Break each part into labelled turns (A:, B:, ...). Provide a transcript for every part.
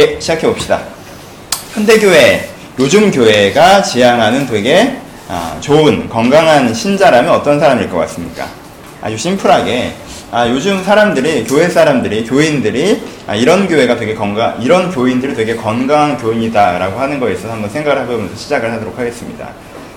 A: 예, 시작해 봅시다. 현대교회, 요즘 교회가 지향하는 되게 아, 좋은, 건강한 신자라면 어떤 사람일 것 같습니까? 아주 심플하게, 아, 요즘 사람들이, 교회 사람들이, 교인들이, 아, 이런 교회가 되게 건강, 이런 교인들이 되게 건강한 교인이다라고 하는 거에 있어서 한번 생각을 해보면서 시작을 하도록 하겠습니다.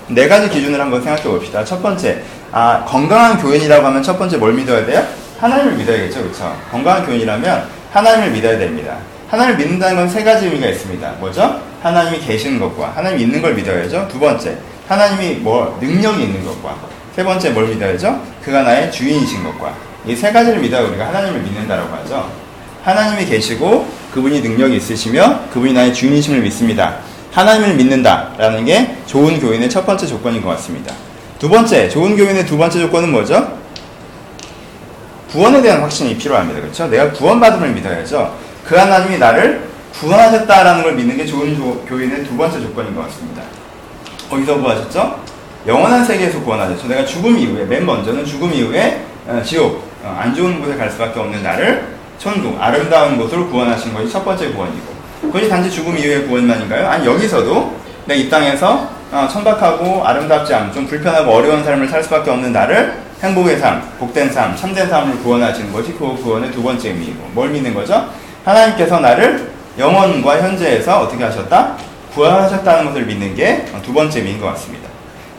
A: 네 가지 기준을 한번 생각해 봅시다. 첫 번째, 아, 건강한 교인이라고 하면 첫 번째 뭘 믿어야 돼요? 하나님을 믿어야겠죠, 그렇죠? 건강한 교인이라면 하나님을 믿어야 됩니다. 하나님을 믿는다는 건 세 가지 의미가 있습니다. 뭐죠? 하나님이 계시는 것과 하나님 있는 걸 믿어야죠. 두 번째, 하나님이 뭐 능력이 있는 것과 세 번째 뭘 믿어야죠? 그가 나의 주인이신 것과 이 세 가지를 믿어야 우리가 하나님을 믿는다라고 하죠. 하나님이 계시고 그분이 능력이 있으시며 그분이 나의 주인이심을 믿습니다. 하나님을 믿는다라는 게 좋은 교인의 첫 번째 조건인 것 같습니다. 두 번째, 좋은 교인의 두 번째 조건은 뭐죠? 구원에 대한 확신이 필요합니다. 그렇죠? 내가 구원받음을 믿어야죠. 그 하나님이 나를 구원하셨다라는 걸 믿는 게 좋은 조, 교인의 두 번째 조건인 것 같습니다. 어디서 구하셨죠? 영원한 세계에서 구원하셨죠. 내가 죽음 이후에, 맨 먼저는 죽음 이후에 어, 지옥, 어, 안 좋은 곳에 갈 수밖에 없는 나를 천국, 아름다운 곳으로 구원하신 것이 첫 번째 구원이고, 그것이 단지 죽음 이후의 구원만인가요? 아니, 여기서도 내가 이 땅에서 어, 천박하고 아름답지 않고 좀 불편하고 어려운 삶을 살 수밖에 없는 나를 행복의 삶, 복된 삶, 참된 삶을 구원하시는 것이 그 구원의 두 번째 의미이고, 뭘 믿는 거죠? 하나님께서 나를 영원과 현재에서 어떻게 하셨다? 구하셨다는 것을 믿는 게 두 번째 의미인 것 같습니다.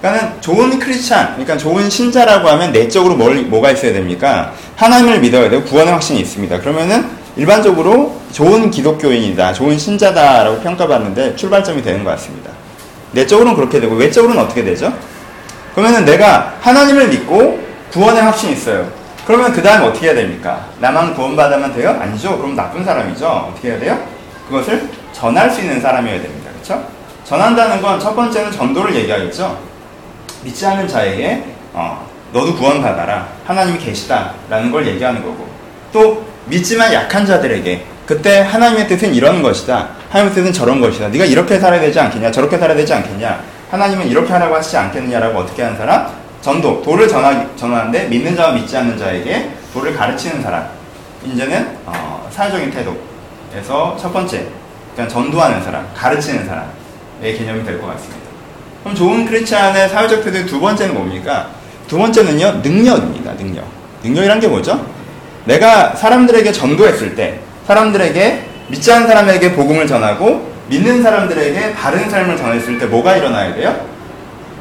A: 그러니까는 좋은 크리스찬, 그러니까 좋은 신자라고 하면 내적으로 뭘, 뭐가 있어야 됩니까? 하나님을 믿어야 되고 구원의 확신이 있습니다. 그러면은 일반적으로 좋은 기독교인이다, 좋은 신자다라고 평가받는데 출발점이 되는 것 같습니다. 내적으로는 그렇게 되고 외적으로는 어떻게 되죠? 그러면은 내가 하나님을 믿고 구원의 확신이 있어요. 그러면 그 다음에 어떻게 해야 됩니까? 나만 구원받으면 돼요? 아니죠. 그럼 나쁜 사람이죠. 어떻게 해야 돼요? 그것을 전할 수 있는 사람이어야 됩니다. 그렇죠? 전한다는 건 첫 번째는 전도를 얘기하겠죠. 믿지 않는 자에게 어, 너도 구원받아라. 하나님이 계시다라는 걸 얘기하는 거고 또 믿지만 약한 자들에게 그때 하나님의 뜻은 이런 것이다. 하나님의 뜻은 저런 것이다. 네가 이렇게 살아야 되지 않겠냐? 저렇게 살아야 되지 않겠냐? 하나님은 이렇게 하라고 하시지 않겠느냐라고 어떻게 하는 사람? 전도, 도를 전하, 전하는데 믿는 자와 믿지 않는 자에게 도를 가르치는 사람. 이제는 어, 사회적인 태도에서 첫 번째, 그러니까 전도하는 사람, 가르치는 사람의 개념이 될 것 같습니다. 그럼 좋은 크리스찬의 사회적 태도의 두 번째는 뭡니까? 두 번째는요, 능력입니다. 능력. 능력이란 게 뭐죠? 내가 사람들에게 전도했을 때, 사람들에게 믿지 않는 사람에게 복음을 전하고 믿는 사람들에게 바른 삶을 전했을 때 뭐가 일어나야 돼요?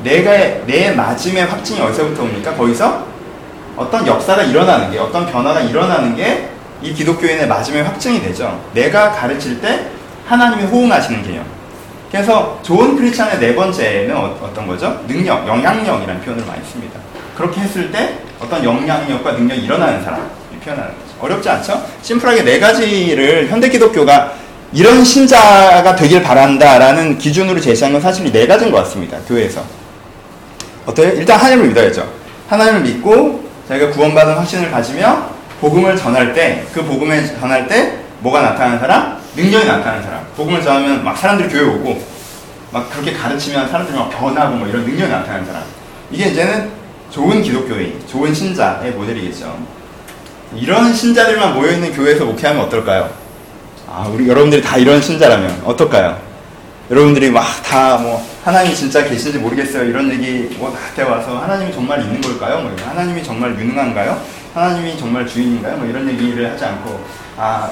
A: 내가 내 마침의 확증이 어디서부터 옵니까? 거기서 어떤 역사가 일어나는 게 어떤 변화가 일어나는 게 이 기독교인의 마침의 확증이 되죠. 내가 가르칠 때 하나님이 호응하시는 개념. 그래서 좋은 크리스찬의 네 번째는 어, 떤 거죠? 능력, 영향력이라는 표현을 많이 씁니다. 그렇게 했을 때 어떤 영향력과 능력이 일어나는 사람 표현하는 거죠. 어렵지 않죠? 심플하게 네 가지를 현대 기독교가 이런 신자가 되길 바란다라는 기준으로 제시한 건 사실 이네 가지인 것 같습니다. 교회에서. 어때요? 일단 하나님을 믿어야죠. 하나님을 믿고 자기가 구원받은 확신을 가지며 복음을 전할 때, 그 복음을 전할 때 뭐가 나타나는 사람? 능력이 나타나는 사람. 복음을 전하면 막 사람들이 교회 오고 막 그렇게 가르치면 사람들이 막 변하고 뭐 이런 능력이 나타나는 사람. 이게 이제는 좋은 기독교인, 좋은 신자의 모델이겠죠. 이런 신자들만 모여있는 교회에서 목회하면 어떨까요? 아, 우리 여러분들이 다 이런 신자라면 어떨까요? 여러분들이 막 다 뭐 하나님이 진짜 계신지 모르겠어요 이런 얘기 뭐 나한테 와서 하나님이 정말 있는 걸까요? 뭐 하나님이 정말 유능한가요? 하나님이 정말 주인인가요? 뭐 이런 얘기를 하지 않고 아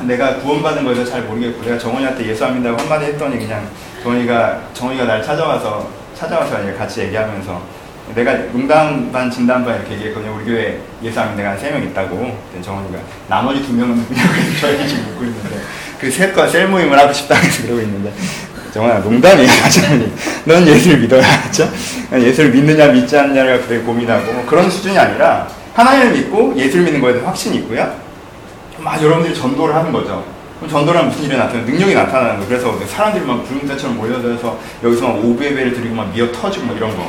A: 내가 구원받은 거에서 잘 모르겠고 내가 정원이한테 예수 안 믿다고 한마디 했더니 그냥 정원이가 정원이가 날 찾아와서 찾아와서 같이 얘기하면서 내가 농담 반 진담 반 이렇게 얘기했거든요. 우리 교회 예수 안 믿는 애가 한세명 있다고. 정원이가 나머지 두 명은 누구냐고 저에게 지금 묻고 있는데 그 셋과 셀 모임을 하고 싶다 해서 그러고 있는데 정원아 농담이야 정원이. 넌 예수를 믿어야 그죠? 예수를 믿느냐 믿지 않느냐를 되게 고민하고 뭐 그런 수준이 아니라 하나님을 믿고 예수를 믿는 거에 대한 확신이 있고요. 막 여러분들이 전도를 하는 거죠. 그럼 하면 무슨 일이 나타나요? 능력이 나타나는 거예요. 그래서 사람들이 막 구름대처럼 몰려들어서 여기서 막 오베베를 드리고 막 미어 터지고 막 이런 거.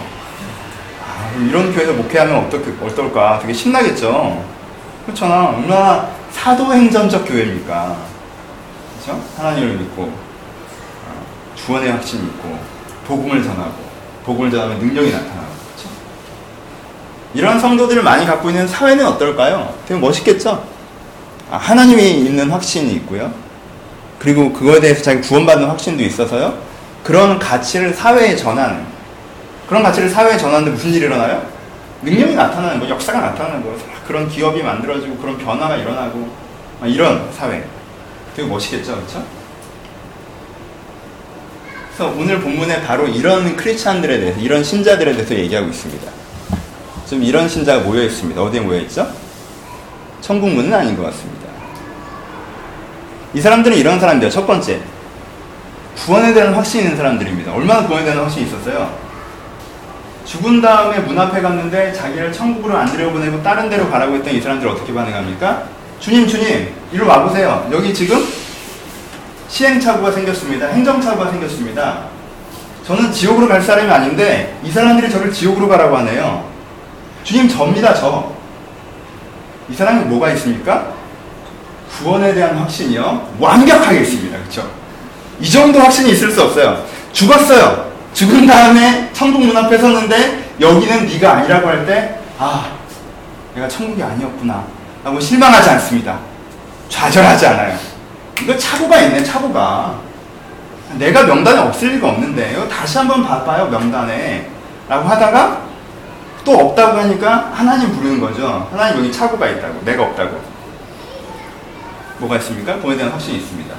A: 아, 이런 교회에서 목회하면 어떨, 어떨까? 되게 신나겠죠? 그렇잖아. 얼마나 사도행전적 교회입니까? 그렇죠? 하나님을 믿고, 주원의 확신이 있고, 복음을 전하고, 복음을 전하면 능력이 나타나고, 그렇죠? 이런 성도들을 많이 갖고 있는 사회는 어떨까요? 되게 멋있겠죠? 아, 하나님이 있는 확신이 있고요. 그리고 그거에 대해서 자기 구원받는 확신도 있어서요. 그런 가치를 사회에 전하는 그런 가치를 사회에 전하는데 무슨 일이 일어나요? 능력이 나타나는 거, 역사가 나타나는 거, 그런 기업이 만들어지고 그런 변화가 일어나고 막 이런 사회. 되게 멋있겠죠, 그렇죠? 그래서 오늘 본문에 바로 이런 크리스찬들에 대해서, 이런 신자들에 대해서 얘기하고 있습니다. 지금 이런 신자가 모여 있습니다. 어디에 모여 있죠? 천국 문은 아닌 것 같습니다. 이 사람들은 이런 사람들이에요. 첫 번째, 구원에 대한 확신이 있는 사람들입니다. 얼마나 구원에 대한 확신이 있었어요? 죽은 다음에 문 앞에 갔는데 자기를 천국으로 안 들여보내고 다른 데로 가라고 했던 이 사람들 어떻게 반응합니까? 주님, 주님, 이리 와보세요. 여기 지금 시행착오가 생겼습니다. 행정착오가 생겼습니다. 저는 지옥으로 갈 사람이 아닌데 이 사람들이 저를 지옥으로 가라고 하네요. 주님, 접니다, 저. 이 사람이 뭐가 있습니까? 구원에 대한 확신이요. 완벽하게 있습니다. 그렇죠? 이 정도 확신이 있을 수 없어요. 죽었어요. 죽은 다음에 천국 문 앞에 섰는데 여기는 네가 아니라고 할 때 아, 내가 천국이 아니었구나. 라고 실망하지 않습니다. 좌절하지 않아요. 이거 착오가 있네, 착오가. 내가 명단에 없을 리가 없는데 이거 다시 한번 봐봐요, 명단에. 라고 하다가 또 없다고 하니까 하나님 부르는 거죠. 하나님 여기 착오가 있다고. 내가 없다고. 뭐가 있습니까? 그거에 대한 확신이 있습니다.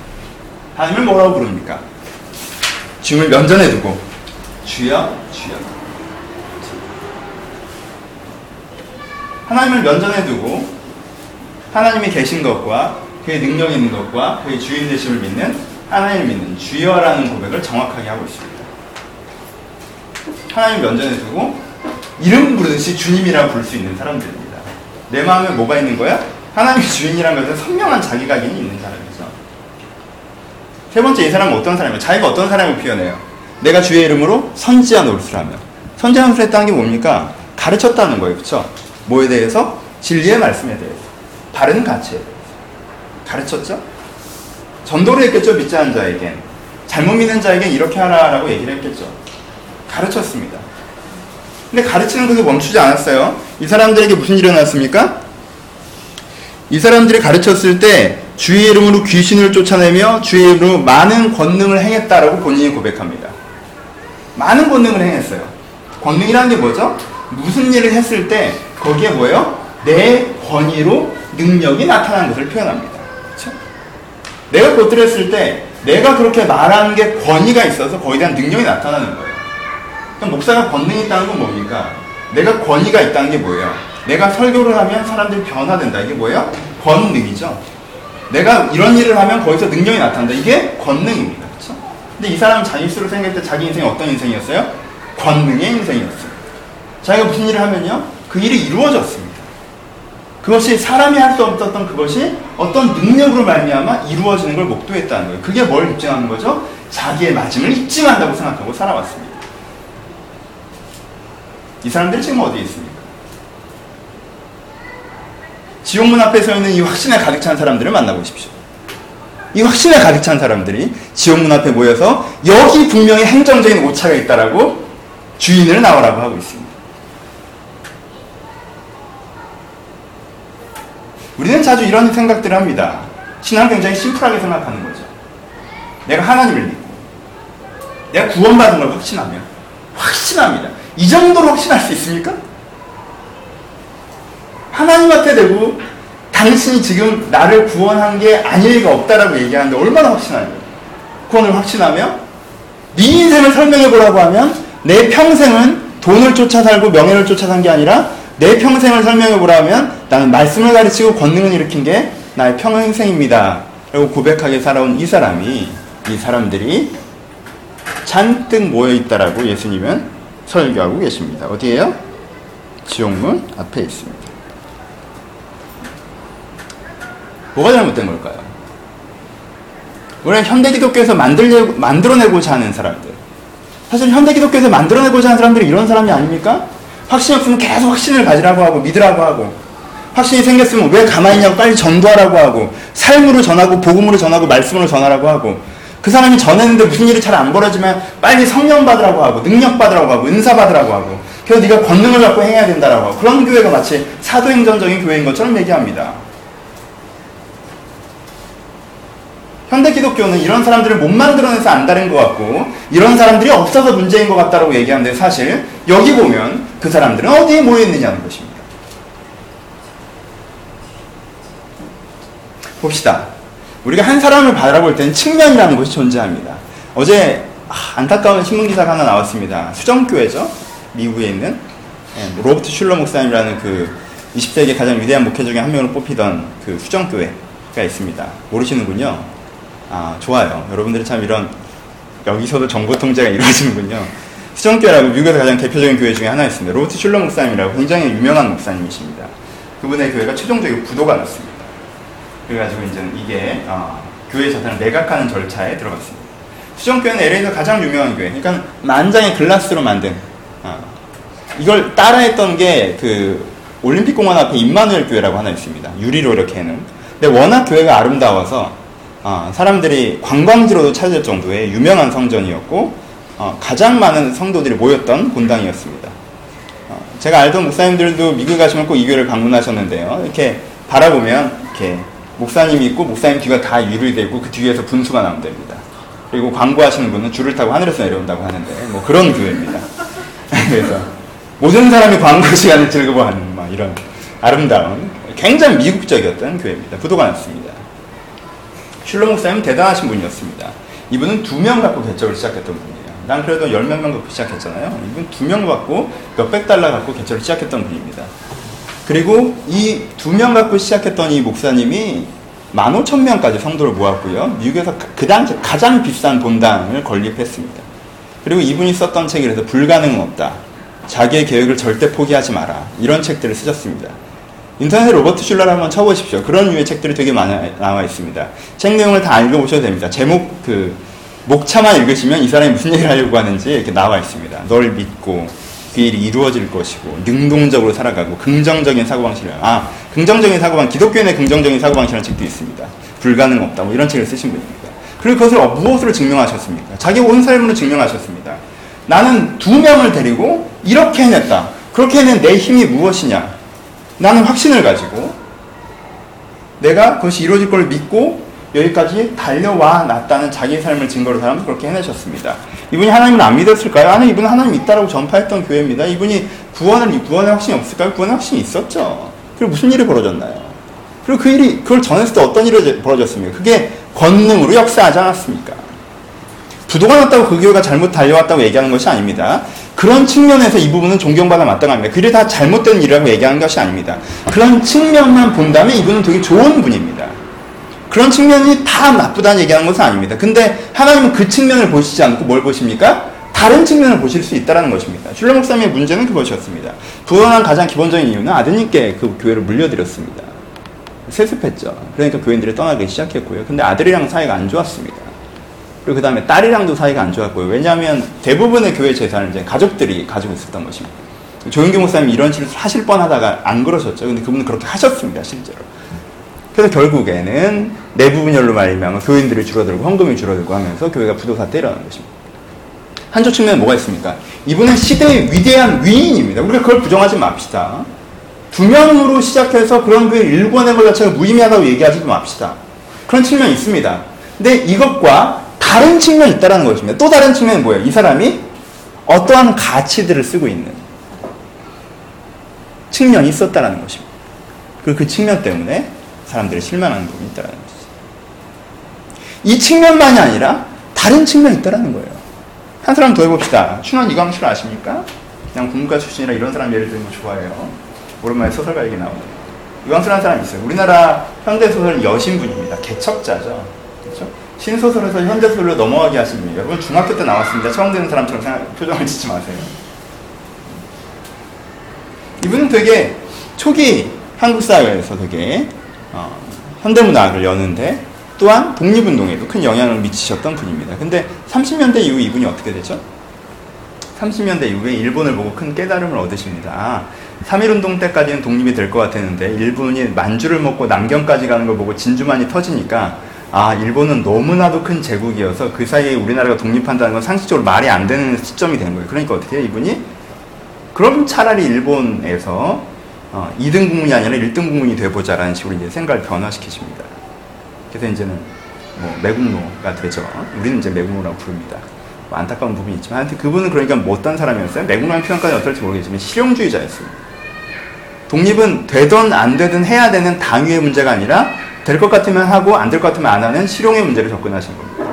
A: 하나님을 뭐라고 부릅니까? 주님을 면전에 두고 주여 주여 하나님을 면전에 두고 하나님이 계신 것과 그의 능력 있는 것과 그의 주인 되심을 믿는 하나님을 믿는 주여라는 고백을 정확하게 하고 있습니다. 하나님 면전에 두고 이름 부르듯이 주님이라 부를 수 있는 사람들입니다. 내 마음에 뭐가 있는 거야? 하나님이 주인이라는 것은 선명한 자기각인이 있는 사람이죠. 세 번째 이 사람은 어떤 사람이에요? 자기가 어떤 사람을 표현해요? 내가 주의 이름으로 선지한 노릇을 하며 선지한 노릇을 했다는 게 뭡니까? 가르쳤다는 거예요. 그렇죠? 뭐에 대해서? 진리의 말씀에 대해서 가치에 대해서 가르쳤죠? 전도를 했겠죠 믿지 않은 자에겐 잘못 믿는 자에겐 이렇게 하라라고 얘기를 했겠죠 가르쳤습니다 근데 가르치는 것이 멈추지 않았어요 이 사람들에게 무슨 일이 일어났습니까? 이 사람들이 가르쳤을 때 주의 이름으로 귀신을 쫓아내며 주의 이름으로 많은 권능을 행했다라고 본인이 고백합니다. 많은 권능을 행했어요. 권능이라는 게 뭐죠? 무슨 일을 했을 때 거기에 뭐예요? 내 권위로 능력이 나타나는 것을 표현합니다. 그렇죠? 내가 그것들을 했을 때 내가 그렇게 말하는 게 권위가 있어서 거기에 대한 능력이 나타나는 거예요. 그럼 목사가 권능이 있다는 건 뭡니까? 내가 권위가 있다는 게 뭐예요? 내가 설교를 하면 사람들이 변화된다. 이게 뭐예요? 권능이죠. 내가 이런 일을 하면 거기서 능력이 나타난다. 이게 권능입니다. 그렇죠? 근데 이 사람은 자기 스스로 생각할 때 자기 인생이 어떤 인생이었어요? 권능의 인생이었어요. 자기가 무슨 일을 하면요? 그 일이 이루어졌습니다. 그것이 사람이 할 수 없었던 그것이 어떤 능력으로 말미암아 이루어지는 걸 목도했다는 거예요. 그게 뭘 입증하는 거죠? 자기의 맞음을 입증한다고 생각하고 살아왔습니다. 이 사람들이 지금 어디에 있습니까? 지옥문 앞에 서 있는 이 확신에 가득 찬 사람들을 만나보십시오. 이 확신에 가득 찬 사람들이 지옥문 앞에 모여서 여기 분명히 행정적인 오차가 있다라고 주인을 나오라고 하고 있습니다. 우리는 자주 이런 생각들을 합니다. 신앙 굉장히 심플하게 생각하는 거죠. 내가 하나님을 믿고, 내가 구원받은 걸 확신하며, 확신합니다. 이 정도로 확신할 수 있습니까? 하나님한테 대고 당신이 지금 나를 구원한 게 아닐 리가 없다라고 얘기하는데 얼마나 확신하냐. 구원을 확신하며 네 인생을 설명해 보라고 하면 내 평생은 돈을 쫓아 살고 명예를 쫓아 산 게 아니라 내 평생을 설명해 보라 하면 나는 말씀을 가르치고 권능을 일으킨 게 나의 평생입니다. 라고 고백하게 살아온 이 사람이 이 사람들이 잔뜩 모여 있다라고 예수님은 설교하고 계십니다. 어디에요? 지옥문 앞에 있습니다. 뭐가 잘못된 걸까요? 우리는 현대 기독교에서 만들려, 만들어내고자 하는 사람들. 사실 현대 기독교에서 만들어내고자 하는 사람들이 이런 사람이 아닙니까? 확신이 없으면 계속 확신을 가지라고 하고 믿으라고 하고 확신이 생겼으면 왜 가만히 있냐고 빨리 전도하라고 하고 삶으로 전하고 복음으로 전하고 말씀으로 전하라고 하고 그 사람이 전했는데 무슨 일이 잘 안 벌어지면 빨리 성령 받으라고 하고 능력 받으라고 하고 은사 받으라고 하고 그래서 네가 권능을 갖고 행해야 된다라고 하고 그런 교회가 마치 사도행전적인 교회인 것처럼 얘기합니다. 현대 기독교는 이런 사람들을 못 만들어내서 안다는 것 같고 이런 사람들이 없어서 문제인 것 같다라고 얘기하는데 사실 여기 보면 그 사람들은 어디에 모여 있느냐는 것입니다. 봅시다. 우리가 한 사람을 바라볼 때는 측면이라는 것이 존재합니다. 어제 아, 안타까운 신문 기사가 하나 나왔습니다. 수정교회죠. 미국에 있는 예, 뭐 로버트 슐러 목사님이라는 그 20세기 가장 위대한 목회 중에 한 명으로 뽑히던 그 수정교회가 있습니다. 모르시는군요. 아, 좋아요. 여러분들이 참 이런 여기서도 정보 통제가 이루어지는군요. 수정교회라고 미국에서 가장 대표적인 교회 중에 하나 있습니다. 로버트 슐러 목사님이라고 굉장히 유명한 목사님이십니다. 그분의 교회가 최종적으로 부도가 났습니다. 그래가지고 이제는 이게 어, 교회 자산을 매각하는 절차에 들어갔습니다. 수정교회는 LA에서 가장 유명한 교회. 그러니까 만장의 글라스로 만든 어, 이걸 따라했던 게 그 올림픽 공원 앞에 임마누엘 교회라고 하나 있습니다. 유리로 이렇게 해는. 근데 워낙 교회가 아름다워서 어, 사람들이 관광지로도 찾을 정도의 유명한 성전이었고 어, 가장 많은 성도들이 모였던 본당이었습니다. 어, 제가 알던 목사님들도 미국 가시면 꼭 이 교회를 방문하셨는데요. 이렇게 바라보면 이렇게 목사님이 있고 목사님 뒤가 다 유리 되고 그 뒤에서 분수가 나온답니다. 그리고 광고하시는 분은 줄을 타고 하늘에서 내려온다고 하는데 뭐 그런 교회입니다. 그래서 모든 사람이 광고 시간을 즐거워하는 막 이런 아름다운 굉장히 미국적이었던 교회입니다. 부도가 났습니다. 슐러 목사님은 대단하신 분이었습니다. 이분은 두 명 갖고 개척을 시작했던 분이에요. 난 그래도 열몇명 갖고 시작했잖아요. 이분 두 명 갖고 몇백 달러 갖고 개척을 시작했던 분입니다. 그리고 이 두 명 갖고 시작했던 이 목사님이 만 오천 명까지 성도를 모았고요. 미국에서 그 당시 가장 비싼 본당을 건립했습니다. 그리고 이분이 썼던 책이라서 불가능은 없다. 자기의 계획을 절대 포기하지 마라. 이런 책들을 쓰셨습니다. 인터넷에 로버트 슐러를 한번 쳐보십시오. 그런 류의 책들이 되게 많이 나와 있습니다. 책 내용을 다 읽어보셔도 됩니다. 제목, 그, 목차만 읽으시면 이 사람이 무슨 얘기를 하려고 하는지 이렇게 나와 있습니다. 널 믿고, 그 일이 이루어질 것이고, 능동적으로 살아가고, 긍정적인 사고방식을, 아, 긍정적인 사고방, 기독교인의 긍정적인 사고방식이라는 책도 있습니다. 불가능 없다. 뭐 이런 책을 쓰신 분입니다. 그리고 그것을 무엇으로 증명하셨습니까? 자기 온 삶으로 증명하셨습니다. 나는 두 명을 데리고 이렇게 해냈다. 그렇게 해낸 내 힘이 무엇이냐? 나는 확신을 가지고 내가 그것이 이루어질 걸 믿고 여기까지 달려와 놨다는 자기 삶을 증거로 삼아서 그렇게 해내셨습니다. 이분이 하나님을 안 믿었을까요? 아니, 이분은 하나님 있다라고 전파했던 교회입니다. 이분이 구원을, 구원의 확신이 없을까요? 구원의 확신이 있었죠. 그리고 무슨 일이 벌어졌나요? 그리고 그 일이, 그걸 전했을 때 어떤 일이 벌어졌습니까? 그게 권능으로 역사하지 않았습니까? 부도가 났다고 그 교회가 잘못 달려왔다고 얘기하는 것이 아닙니다. 그런 측면에서 이 부분은 존경받아 마땅합니다. 그게 다 잘못된 일이라고 얘기하는 것이 아닙니다. 그런 측면만 본다면 이분은 되게 좋은 분입니다. 그런 측면이 다 나쁘다는 얘기하는 것은 아닙니다. 근데 하나님은 그 측면을 보시지 않고 뭘 보십니까? 다른 측면을 보실 수 있다는 것입니다. 슐러 목사님의 문제는 그것이었습니다. 부원한 가장 기본적인 이유는 아드님께 그 교회를 물려드렸습니다. 세습했죠. 그러니까 교인들이 떠나기 시작했고요. 근데 아들이랑 사이가 안 좋았습니다. 그리고 그 다음에 딸이랑도 사이가 안 좋았고요. 왜냐하면 대부분의 교회 재산을 이제 가족들이 가지고 있었던 것입니다. 조영규 목사님이 이런 짓을 하실 뻔 하다가 안 그러셨죠. 근데 그분은 그렇게 하셨습니다, 실제로. 그래서 결국에는 내부 분열로 말미암아 교인들이 줄어들고 헌금이 줄어들고 하면서 교회가 부도사태 일어나는 것입니다. 한쪽 측면에 뭐가 있습니까? 이분은 시대의 위대한 위인입니다. 우리가 그걸 부정하지 맙시다. 두 명으로 시작해서 그런 교회 일궈낸 것 자체가 무의미하다고 얘기하지도 맙시다. 그런 측면이 있습니다. 근데 이것과 다른 측면이 있다는 것입니다. 또 다른 측면은 뭐예요? 이 사람이 어떠한 가치들을 쓰고 있는 측면이 있었다는 것입니다. 그리고 그 측면 때문에 사람들이 실망하는 부분이 있다는 것이죠. 이 측면만이 아니라 다른 측면이 있다는 거예요. 한 사람 더 해봅시다. 춘원 이광수를 아십니까? 그냥 국문과 출신이라 이런 사람 예를 들면 좋아해요. 오랜만에 소설가 얘기 나오네요. 이광수라는 사람이 있어요. 우리나라 현대소설 여신분입니다. 개척자죠. 신소설에서 현대소설로 넘어가게 분이에요. 여러분 중학교 때 나왔습니다. 처음 듣는 사람처럼 생각, 표정을 짓지 마세요. 이분은 되게 초기 한국 사회에서 되게 어, 현대문학을 여는데 또한 독립운동에도 큰 영향을 미치셨던 분입니다. 근데 30년대 이후 이분이 어떻게 되죠? 30년대 이후에 일본을 보고 큰 깨달음을 얻으십니다. 3.1운동 때까지는 독립이 될 것 같았는데 일본이 만주를 먹고 남경까지 가는 걸 보고 진주만이 터지니까 아 일본은 너무나도 큰 제국이어서 그 사이에 우리나라가 독립한다는 건 상식적으로 말이 안 되는 시점이 된 거예요. 그러니까 어떻게 해요? 이분이 그럼 차라리 일본에서 어, 2등 국문이 아니라 1등 국문이 돼보자라는 식으로 이제 생각을 변화시키십니다. 그래서 이제는 뭐 매국노가 되죠. 우리는 이제 매국노라고 부릅니다. 뭐 안타까운 부분이 있지만 하여튼 그분은 그러니까 뭐 어떤 사람이었어요? 매국노의 표현까지 어떨지 모르겠지만 실용주의자였습니다. 독립은 되든 안 되든 해야 되는 당위의 문제가 아니라 될 것 같으면 하고 안 될 것 같으면 안 하는 실용의 문제를 접근하신 겁니다.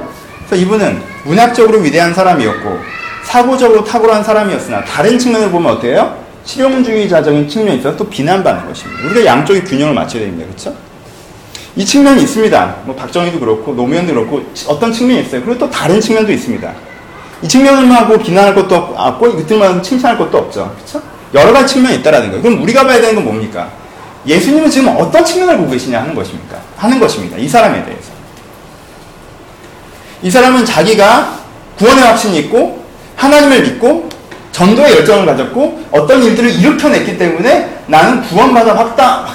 A: 그래서 이분은 문학적으로 위대한 사람이었고 사고적으로 탁월한 사람이었으나 다른 측면을 보면 어때요? 실용주의자적인 측면이 있어서 또 비난받는 것입니다. 우리가 양쪽의 균형을 맞춰야 됩니다. 그렇죠? 이 측면이 있습니다. 뭐 박정희도 그렇고 노무현도 그렇고 어떤 측면이 있어요. 그리고 또 다른 측면도 있습니다. 이 측면하고 비난할 것도 없고 이 측면 칭찬할 것도 없죠. 그렇죠? 여러 가지 측면이 있다라는 거예요. 그럼 우리가 봐야 되는 건 뭡니까? 예수님은 지금 어떤 측면을 보고 계시냐 하는 것입니까? 하는 것입니다. 이 사람에 대해서. 이 사람은 자기가 구원의 확신이 있고 하나님을 믿고 전도의 열정을 가졌고 어떤 일들을 일으켜냈기 때문에 나는 구원받아 확당,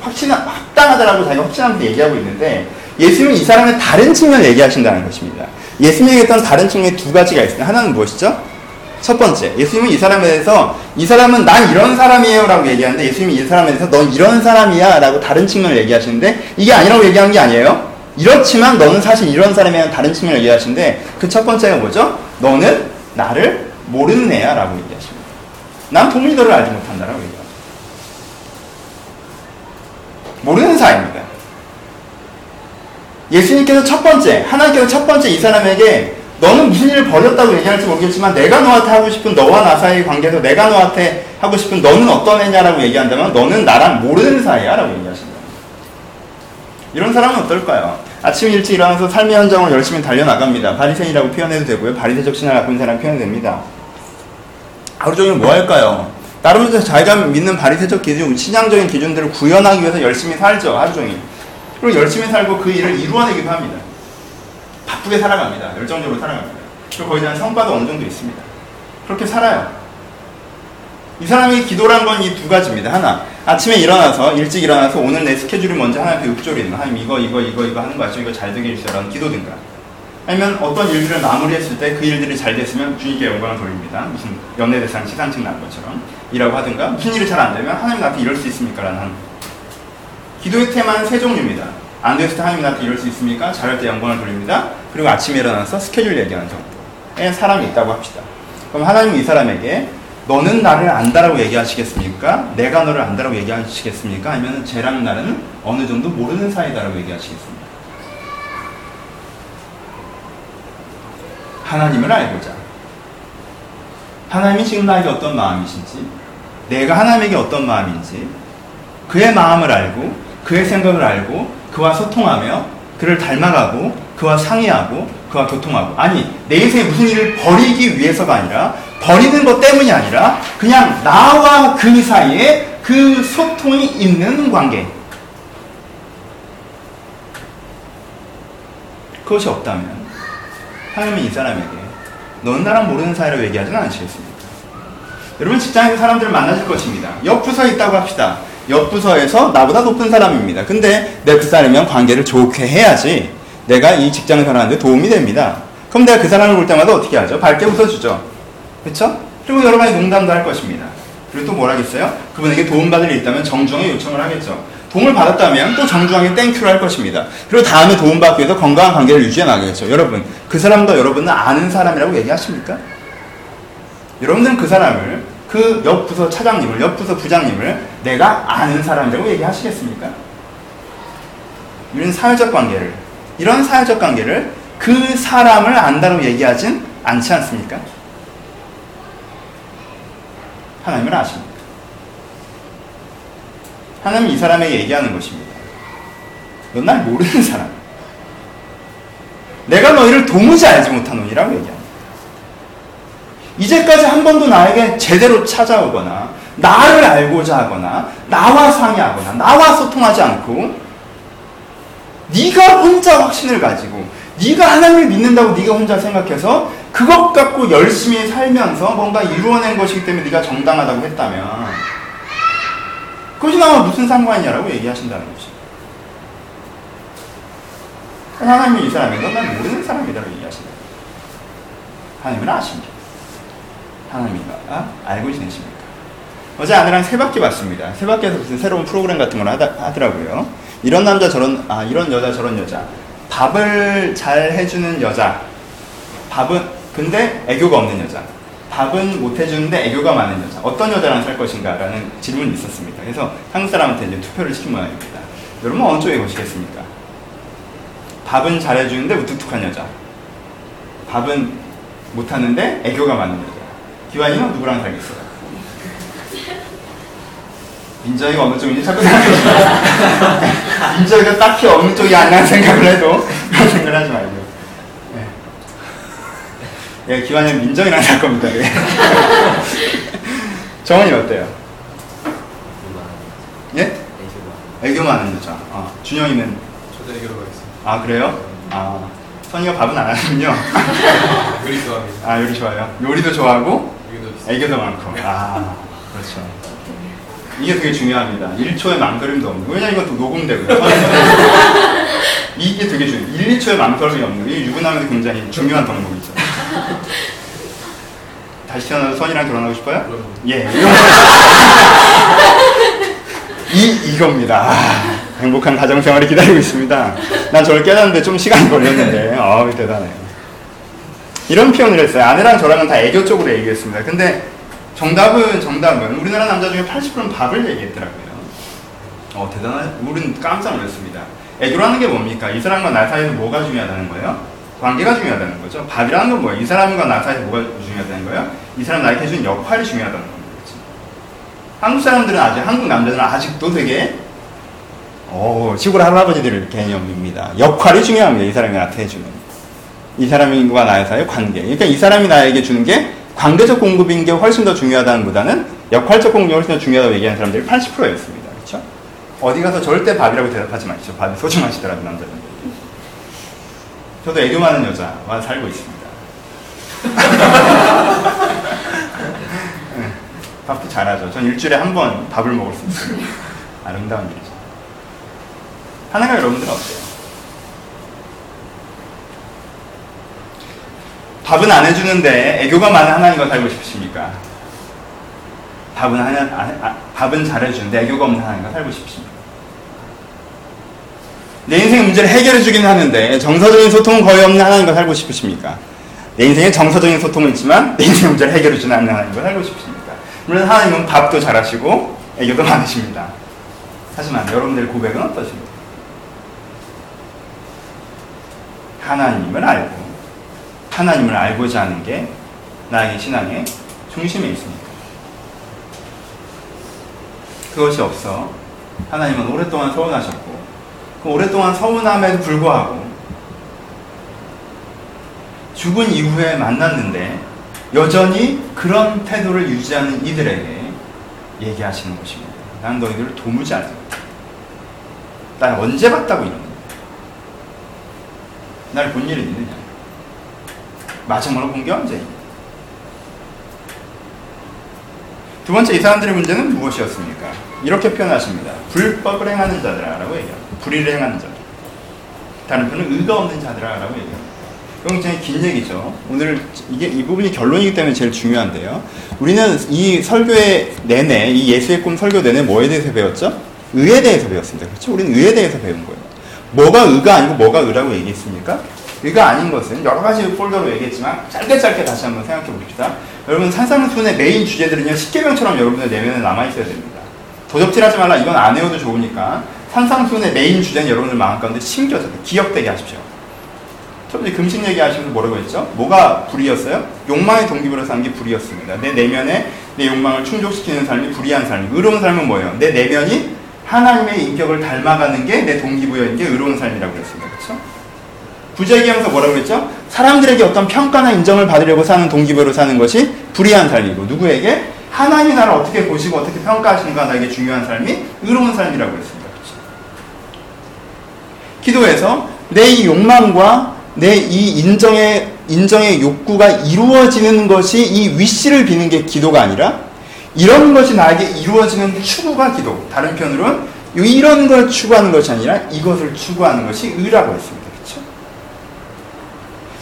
A: 확신, 확당하다라고 자기가 확신하면서 얘기하고 있는데 예수님은 이 사람의 다른 측면을 얘기하신다는 것입니다. 예수님이 얘기했던 다른 측면이 두 가지가 있습니다. 하나는 무엇이죠? 첫 번째, 예수님은 이 사람에 대해서 이 사람은 난 이런 사람이에요 라고 얘기하는데 예수님이 이 사람에 대해서 넌 이런 사람이야 라고 다른 측면을 얘기하시는데 이게 아니라고 얘기한 게 아니에요. 이렇지만 너는 사실 이런 사람이야 다른 측면을 얘기하시는데 그 첫 번째가 뭐죠? 너는 나를 모르는 애야 라고 얘기하십니다. 난 너를 알지 못한다 라고 얘기합니다. 모르는 사이입니다. 예수님께서 첫 번째, 하나님께서 첫 번째 이 사람에게 너는 무슨 일을 벌였다고 얘기할지 모르겠지만 내가 너한테 하고 싶은 너와 나 사이의 관계에서 내가 너한테 하고 싶은 너는 어떤 애냐라고 얘기한다면 너는 나랑 모르는 사이야 라고 얘기하신다. 이런 사람은 어떨까요? 아침 일찍 일어나서 삶의 현장을 열심히 달려나갑니다. 바리새인이라고 표현해도 되고요. 바리새적 신앙을 갖고 있는 사람 표현도 됩니다. 하루 종일 뭐 할까요? 분들 자기가 믿는 바리새적 기준, 신앙적인 기준들을 구현하기 위해서 열심히 살죠. 하루 종일. 그리고 열심히 살고 그 일을 이루어내기도 합니다. 바쁘게 살아갑니다. 열정적으로 살아갑니다. 그리고 거기에 대한 성과도 어느 정도 있습니다. 그렇게 살아요. 이 사람이 기도란 건 이 두 가지입니다. 하나, 아침에 일어나서, 일찍 일어나서 오늘 내 스케줄이 먼저 하나님께 읊조리는 하나님 이거, 이거, 이거, 이거 하는 거 아시죠? 이거 잘 되게 해주세요라는 기도든가. 아니면 어떤 일들을 마무리했을 때 그 일들이 잘 됐으면 주님께 영광을 돌립니다. 무슨 연예대상 시상식 난 것처럼. 이라고 하든가, 무슨 일이 잘 안 되면 하나님 나한테 이럴 수 있습니까? 라는 기도의 테마는 세 종류입니다. 안 됐을 때 하나님 나한테 이럴 수 있습니까? 잘할 때 영광을 돌립니다. 그리고 아침에 일어나서 스케줄 얘기하는 정도의 사람이 있다고 합시다. 그럼 하나님은 이 사람에게 너는 나를 안다라고 얘기하시겠습니까? 내가 너를 안다라고 얘기하시겠습니까? 아니면 쟤랑 나는 어느 정도 모르는 사이다라고 얘기하시겠습니까? 하나님을 알고자. 하나님이 지금 나에게 어떤 마음이신지, 내가 하나님에게 어떤 마음인지, 그의 마음을 알고, 그의 생각을 알고, 그와 소통하며, 그를 닮아가고, 그와 상의하고, 그와 교통하고. 아니, 내 인생에 무슨 일을 버리기 위해서가 아니라, 버리는 것 때문이 아니라, 그냥 나와 그 사이에 그 소통이 있는 관계. 그것이 없다면, 하나님은 이 사람에게, 넌 나랑 모르는 사이라고 얘기하지는 않으시겠습니까? 여러분, 직장에서 사람들을 만나실 것입니다. 옆 부서에 있다고 합시다. 옆 부서에서 나보다 높은 사람입니다. 근데 내그 사람이랑 관계를 좋게 해야지 내가 이 직장을 살아가는데 도움이 됩니다. 그럼 내가 그 사람을 볼 때마다 어떻게 하죠? 밝게 웃어주죠. 그렇죠? 그리고 여러 가지 농담도 할 것입니다. 그리고 또 뭘 하겠어요? 그분에게 도움받을 일 있다면 정중하게 요청을 하겠죠. 도움을 받았다면 또 정중하게 땡큐를 할 것입니다. 그리고 다음에 도움받기 위해서 건강한 관계를 유지해 나가겠죠. 여러분, 그 사람과 여러분은 아는 사람이라고 얘기하십니까? 여러분들은 그 사람을 그 옆 부서 차장님을, 옆 부서 부장님을 내가 아는 사람이라고 얘기하시겠습니까? 이런 사회적 관계를, 이런 사회적 관계를 그 사람을 안다고 얘기하진 않지 않습니까? 하나님을 아십니까? 하나님은 이 사람에게 얘기하는 것입니다. 넌 날 모르는 사람. 내가 너희를 도무지 알지 못하노니라고 얘기합니다. 이제까지 한 번도 나에게 제대로 찾아오거나 나를 알고자 하거나 나와 상의하거나 나와 소통하지 않고 네가 혼자 확신을 가지고 네가 하나님을 믿는다고 네가 혼자 생각해서 그것 갖고 열심히 살면서 뭔가 이루어낸 것이기 때문에 네가 정당하다고 했다면 그것이 나와 무슨 상관이냐라고 얘기하신다는 것입니다. 하나님이 이 사람이 넌난 모르는 사람이라고 얘기하신다. 하나님은 아십니다. 하나님이가 아? 알고 지내십니까? 어제 아내랑 세 바퀴 봤습니다. 세 바퀴에서 무슨 새로운 프로그램 같은 걸 하다, 하더라고요. 이런 남자 저런 아 이런 여자 저런 여자 밥을 잘 해주는 여자. 밥은 근데 애교가 없는 여자. 밥은 못 해주는데 애교가 많은 여자. 어떤 여자랑 살 것인가라는 질문이 있었습니다. 그래서 한국 사람한테 이제 투표를 시킨 모양입니다. 여러분 어느 쪽에 보시겠습니까? 밥은 잘해주는데 무뚝뚝한 여자. 밥은 못하는데 애교가 많은 여자. 기환이는 누구랑 살겠어요? 민정이가 어느 쪽인지 자꾸 생각해보시면 민정이가 딱히 어느 쪽이 아니라는 생각을 해도 그런 생각을 하지 말고 네. 예, 기환이는 민정이랑 살 겁니다 예. 정원이 어때요? 예? 애교 많은 여자 아, 준영이는
B: 저도 애교로 가겠습니다.
A: 아 그래요? 아 선이가 밥은 안 하는군요
B: 요리 좋아합니다.
A: 아 요리 좋아요 요리도 좋아하고
B: 애교도 있어요.
A: 애교도 많고. 아, 그렇죠. 이게 되게 중요합니다. 1초의 망설임도 없는. 왜냐면 이것도 녹음되고요. 이게 되게 중요해요. 1, 2초의 망설임이 없는. 이게 유부남에도 굉장히 중요한 덕목이죠. 다시 태어나서 선이랑 결혼하고 싶어요? 예. 이, 이겁니다. 아, 행복한 가정생활이 기다리고 있습니다. 난 저를 깨닫는데 좀 시간이 걸렸는데, 어우, 대단해요. 이런 표현을 했어요. 아내랑 저랑은 다 애교 쪽으로 얘기했습니다. 근데 정답은, 정답은 우리나라 남자 중에 80%는 밥을 얘기했더라고요. 어, 대단한, 우리는 깜짝 놀랐습니다. 애교라는 게 뭡니까? 이 사람과 나 사이에서 뭐가 중요하다는 거예요? 관계가 중요하다는 거죠. 밥이라는 건 뭐예요? 이 사람과 나 사이에서 뭐가 중요하다는 거예요? 이 사람 나에게 해준 역할이 중요하다는 겁니다. 그렇죠? 한국 사람들은 아직, 한국 남자들은 아직도 되게, 어, 시골 할아버지들 개념입니다. 역할이 중요합니다. 이 사람이 나한테 해주는. 이 사람과 나의 사이의 관계. 그러니까 이 사람이 나에게 주는 게 관계적 공급인 게 훨씬 더 중요하다는 보다는 역할적 공급이 훨씬 더 중요하다고 얘기하는 사람들이 80%였습니다. 그렇죠? 어디 가서 절대 밥이라고 대답하지 마시죠. 밥이 소중하시더라도 남자분들. 저도 애교 많은 여자와 살고 있습니다. 네, 밥도 잘하죠. 전 일주일에 한 번 밥을 먹을 수 있어요. 아름다운 일이죠. 하나가 여러분들 어때요? 밥은 안 해주는데 애교가 많은 하나님과 살고 싶으십니까? 밥은 하나, 아, 아, 밥은 잘해주는데 애교가 없는 하나님과 살고 싶으십니까? 내 인생 문제를 해결해 주긴 하는데 정서적인 소통은 거의 없는 하나님과 살고 싶으십니까? 내 인생에 정서적인 소통은 있지만 내 인생 문제를 해결해 주는 않는 하나님과 살고 싶으십니까? 물론 하나님은 밥도 잘하시고 애교도 많으십니다. 하지만 여러분들의 고백은 어떠십니까? 하나님을 알고 하나님을 알고자 하는 게 나의 신앙의 중심에 있습니다. 그것이 없어 하나님은 오랫동안 서운하셨고 그 오랫동안 서운함에도 불구하고 죽은 이후에 만났는데 여전히 그런 태도를 유지하는 이들에게 얘기하시는 것입니다. 난 너희들을 도무지 알지 못해. 날 언제 봤다고 이러는 거야. 날본 일이 있느냐. 마지막으로 언제냐. 두 번째 이 사람들의 문제는 무엇이었습니까? 이렇게 표현하십니다. 불법을 행하는 자들아라고 얘기합니다. 불의를 행하는 자들. 다른 표현은 의가 없는 자들아라고 얘기합니다. 굉장히 긴 얘기죠. 오늘 이게 이 부분이 결론이기 때문에 제일 중요한데요. 우리는 이 설교의 내내, 이 예수의 꿈 설교 내내 뭐에 대해서 배웠죠? 의에 대해서 배웠습니다. 그렇죠? 우리는 의에 대해서 배운 거예요. 뭐가 의가 아니고 뭐가 의라고 얘기했습니까? 의가 아닌 것은 여러 가지 폴더로 얘기했지만 짧게 짧게 다시 한번 생각해 봅시다. 여러분 산상수훈의 메인 주제들은요 십계명처럼 여러분의 내면에 남아 있어야 됩니다. 도적질하지 말라 이건 안 해도 좋으니까 산상수훈의 메인 주제는 여러분들 마음 가운데 심겨져 기억되게 하십시오. 첫 번째 금식 얘기하시면서 뭐라고 했죠? 뭐가 불의였어요? 욕망의 동기부여로 사는 게 불의였습니다. 내 내면에 내 욕망을 충족시키는 삶이 불의한 삶. 의로운 삶은 뭐예요? 내 내면이 하나님의 인격을 닮아가는 게 내 동기부여인 게 의로운 삶이라고 그랬습니다. 부재기하면서 뭐라고 그랬죠? 사람들에게 어떤 평가나 인정을 받으려고 사는 동기부여로 사는 것이 불이한 삶이고 누구에게 하나님이 나를 어떻게 보시고 어떻게 평가하시는가 나에게 중요한 삶이 의로운 삶이라고 그랬습니다. 그렇죠? 기도에서 내 이 욕망과 내 이 인정의 인정의 욕구가 이루어지는 것이 이 위시를 비는 게 기도가 아니라 이런 것이 나에게 이루어지는 추구가 기도. 다른 편으로는 이런 걸 추구하는 것이 아니라 이것을 추구하는 것이 의라고 했습니다.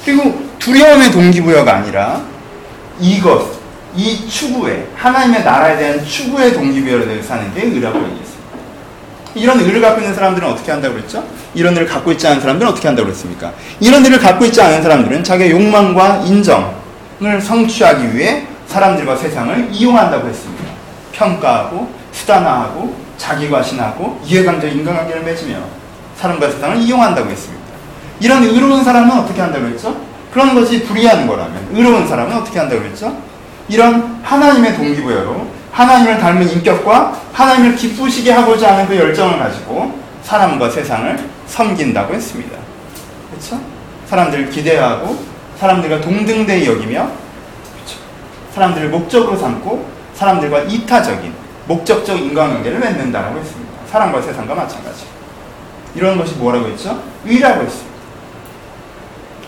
A: 그리고 두려움의 동기부여가 아니라 이것, 이 추구에 하나님의 나라에 대한 추구의 동기부여를 사는 게 의라고 얘기했습니다. 이런 의를 갖고 있는 사람들은 어떻게 한다고 그랬죠? 이런 의를 갖고 있지 않은 사람들은 어떻게 한다고 그랬습니까? 이런 의를 갖고 있지 않은 사람들은 자기의 욕망과 인정을 성취하기 위해 사람들과 세상을 이용한다고 했습니다. 평가하고 수단화하고 자기과신하고 이해관계 인간관계를 맺으며 사람과 세상을 이용한다고 했습니다. 이런 의로운 사람은 어떻게 한다고 했죠? 그런 것이 불이한 거라면 의로운 사람은 어떻게 한다고 했죠? 이런 하나님의 동기부여로 하나님을 닮은 인격과 하나님을 기쁘시게 하고자 하는 그 열정을 가지고 사람과 세상을 섬긴다고 했습니다. 그렇죠? 사람들을 기대하고 사람들과 동등대히 여기며 그렇죠? 사람들을 목적으로 삼고 사람들과 이타적인 목적적 인간관계를 맺는다라고 했습니다. 사람과 세상과 마찬가지. 이런 것이 뭐라고 했죠? 의라고 했습니다.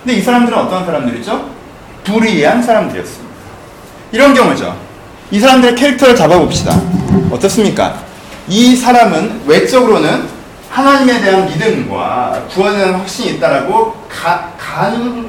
A: 근데 이 사람들은 어떤 사람들이죠? 불의한 사람들이었습니다. 이런 경우죠. 이 사람들의 캐릭터를 잡아봅시다. 어떻습니까? 이 사람은 외적으로는 하나님에 대한 믿음과 구원에 대한 확신이 있다라고 가, 간,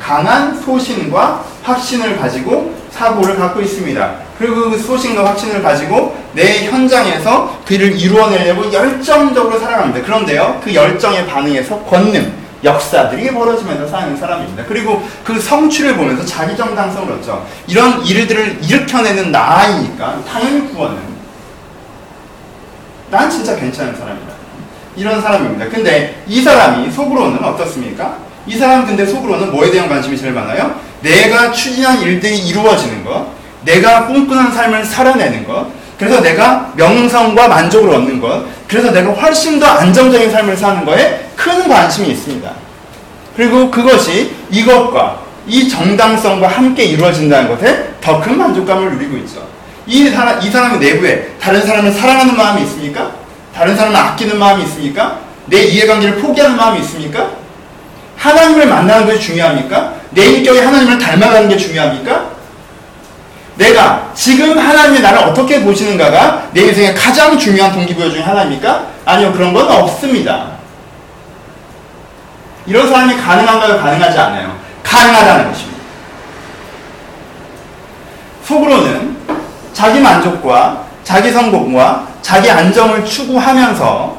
A: 강한 소신과 확신을 가지고 사고를 갖고 있습니다. 그리고 그 소신과 확신을 가지고 내 현장에서 그를 이루어내려고 열정적으로 살아갑니다. 그런데요, 그 열정에 반응해서 권능, 역사들이 벌어지면서 사는 사람입니다. 그리고 그 성취를 보면서 자기 정당성을 얻죠. 이런 일들을 일으켜내는 나이니까 당연히 구원은 난 진짜 괜찮은 사람이다. 이런 사람입니다. 근데 이 사람이 속으로는 어떻습니까? 이 사람 근데 속으로는 뭐에 대한 관심이 제일 많아요? 내가 추진한 일들이 이루어지는 것, 내가 꿈꾸는 삶을 살아내는 것, 그래서 내가 명성과 만족을 얻는 것, 그래서 내가 훨씬 더 안정적인 삶을 사는 거에 큰 관심이 있습니다. 그리고 그것이 이것과 이 정당성과 함께 이루어진다는 것에 더 큰 만족감을 누리고 있죠. 이 사람, 이 사람의 내부에 다른 사람을 사랑하는 마음이 있습니까? 다른 사람을 아끼는 마음이 있습니까? 내 이해관계를 포기하는 마음이 있습니까? 하나님을 만나는 것이 중요합니까? 내 인격이 하나님을 닮아가는 게 중요합니까? 내가 지금 하나님이 나를 어떻게 보시는가가 내 인생의 가장 중요한 동기부여 중에 하나입니까? 아니요, 그런 건 없습니다. 이런 사람이 가능한가요? 가능하지 않아요. 가능하다는 것입니다. 속으로는 자기 만족과 자기 성공과 자기 안정을 추구하면서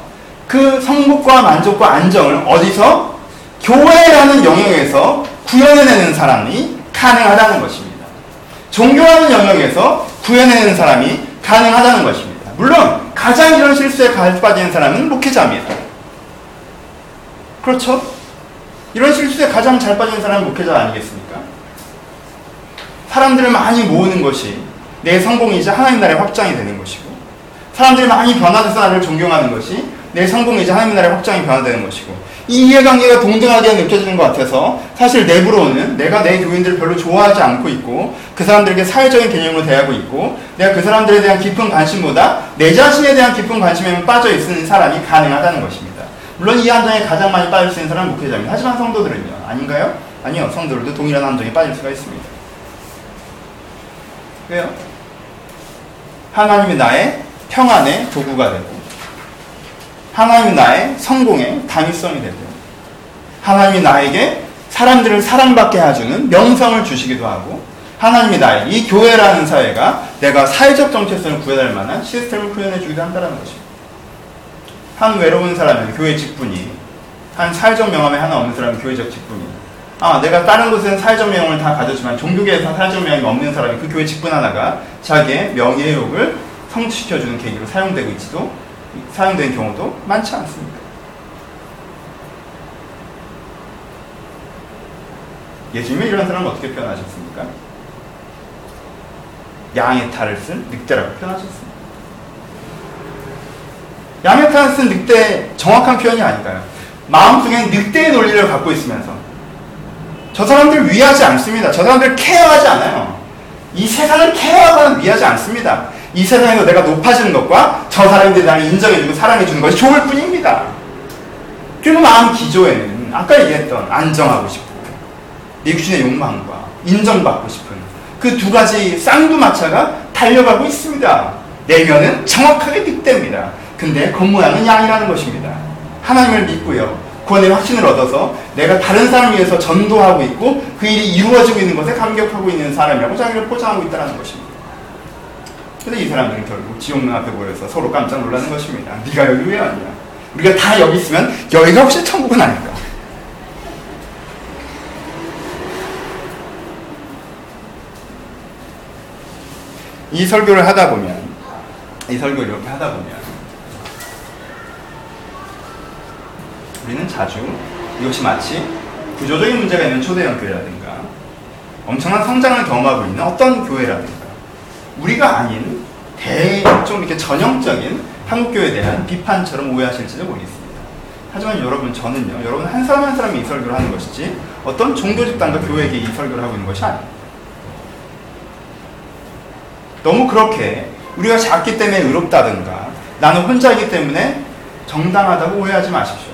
A: 그 성공과 만족과 안정을 어디서 교회라는 영역에서 구현해내는 사람이 가능하다는 것입니다. 종교하는 영역에서 구현해내는 사람이 가능하다는 것입니다. 물론 가장 이런 실수에 빠지는 사람은 목회자입니다. 그렇죠? 이런 실수에 가장 잘 빠지는 사람은 목회자 아니겠습니까? 사람들을 많이 모으는 것이 내 성공이자 하나님 나라의 확장이 되는 것이고 사람들이 많이 변화돼서 나를 존경하는 것이 내 성공이자 하나님 나라의 확장이 변화되는 것이고 이 이해관계가 동등하게 느껴지는 것 같아서 사실 내부로는 내가 내 교인들을 별로 좋아하지 않고 있고 그 사람들에게 사회적인 개념으로 대하고 있고 내가 그 사람들에 대한 깊은 관심보다 내 자신에 대한 깊은 관심에만 빠져 있는 사람이 가능하다는 것입니다. 물론 이 함정에 가장 많이 빠질 수 있는 사람은 목회자입니다. 하지만 성도들은요? 아닌가요? 아니요. 성도들도 동일한 함정에 빠질 수가 있습니다. 왜요? 하나님이 나의 평안의 도구가 되고 하나님이 나의 성공의 당위성이 되고 하나님이 나에게 사람들을 사랑받게 해주는 명성을 주시기도 하고 하나님이 나의 이 교회라는 사회가 내가 사회적 정체성을 구현할 만한 시스템을 구현해 주기도 한다는 것입니다. 한 외로운 사람은 교회 직분이 한 사회적 명함에 하나 없는 사람은 교회적 직분이 아 내가 다른 곳에는 사회적 명함을 다 가졌지만 종교계에서 사회적 명함이 없는 사람이 그 교회 직분 하나가 자기의 명예욕을 성취시켜주는 계기로 사용되고 있지도 사용되는 경우도 많지 않습니다. 예수님은 이런 사람을 어떻게 표현하셨습니까? 양의 탈을 쓴 늑대라고 표현하셨습니다. 양의 탈을 쓴 늑대 정확한 표현이 아닐까요? 마음속에 늑대의 논리를 갖고 있으면서 저 사람들 위하지 않습니다. 저 사람들 케어하지 않아요. 이 세상을 케어하거나 위하지 않습니다. 이 세상에서 내가 높아지는 것과 저 사람들이 나를 인정해주고 사랑해주는 것이 좋을 뿐입니다. 그리고 마음 기조에는 아까 얘기했던 안정하고 싶고 내 육신의 욕망과 인정받고 싶은 그 두 가지 쌍두마차가 달려가고 있습니다. 내면은 정확하게 늑대입니다. 근데 겉모양은 양이라는 것입니다. 하나님을 믿고요. 구원의 확신을 얻어서 내가 다른 사람을 위해서 전도하고 있고 그 일이 이루어지고 있는 것에 감격하고 있는 사람이라고 자기를 포장하고 있다는 것입니다. 근데 이 사람들은 결국 지옥문 앞에 모여서 서로 깜짝 놀라는 것입니다. 네가 여기 왜 왔냐? 우리가 다 여기 있으면 여기가 혹시 천국은 아닐까? 이 설교를 하다 보면 이 설교를 이렇게 하다 보면 우리는 자주 이것이 마치 구조적인 문제가 있는 초대형 교회라든가 엄청난 성장을 경험하고 있는 어떤 교회라든가 우리가 아닌 대좀 이렇게 전형적인 한국 교회에 대한 비판처럼 오해하실지도 모르겠습니다. 하지만 여러분 저는요, 여러분 한 사람 한 사람이 이 설교를 하는 것이지 어떤 종교 집단과 교회에게 이 설교를 하고 있는 것이 아닙니다. 너무 그렇게 우리가 작기 때문에 의롭다든가 나는 혼자이기 때문에 정당하다고 오해하지 마십시오.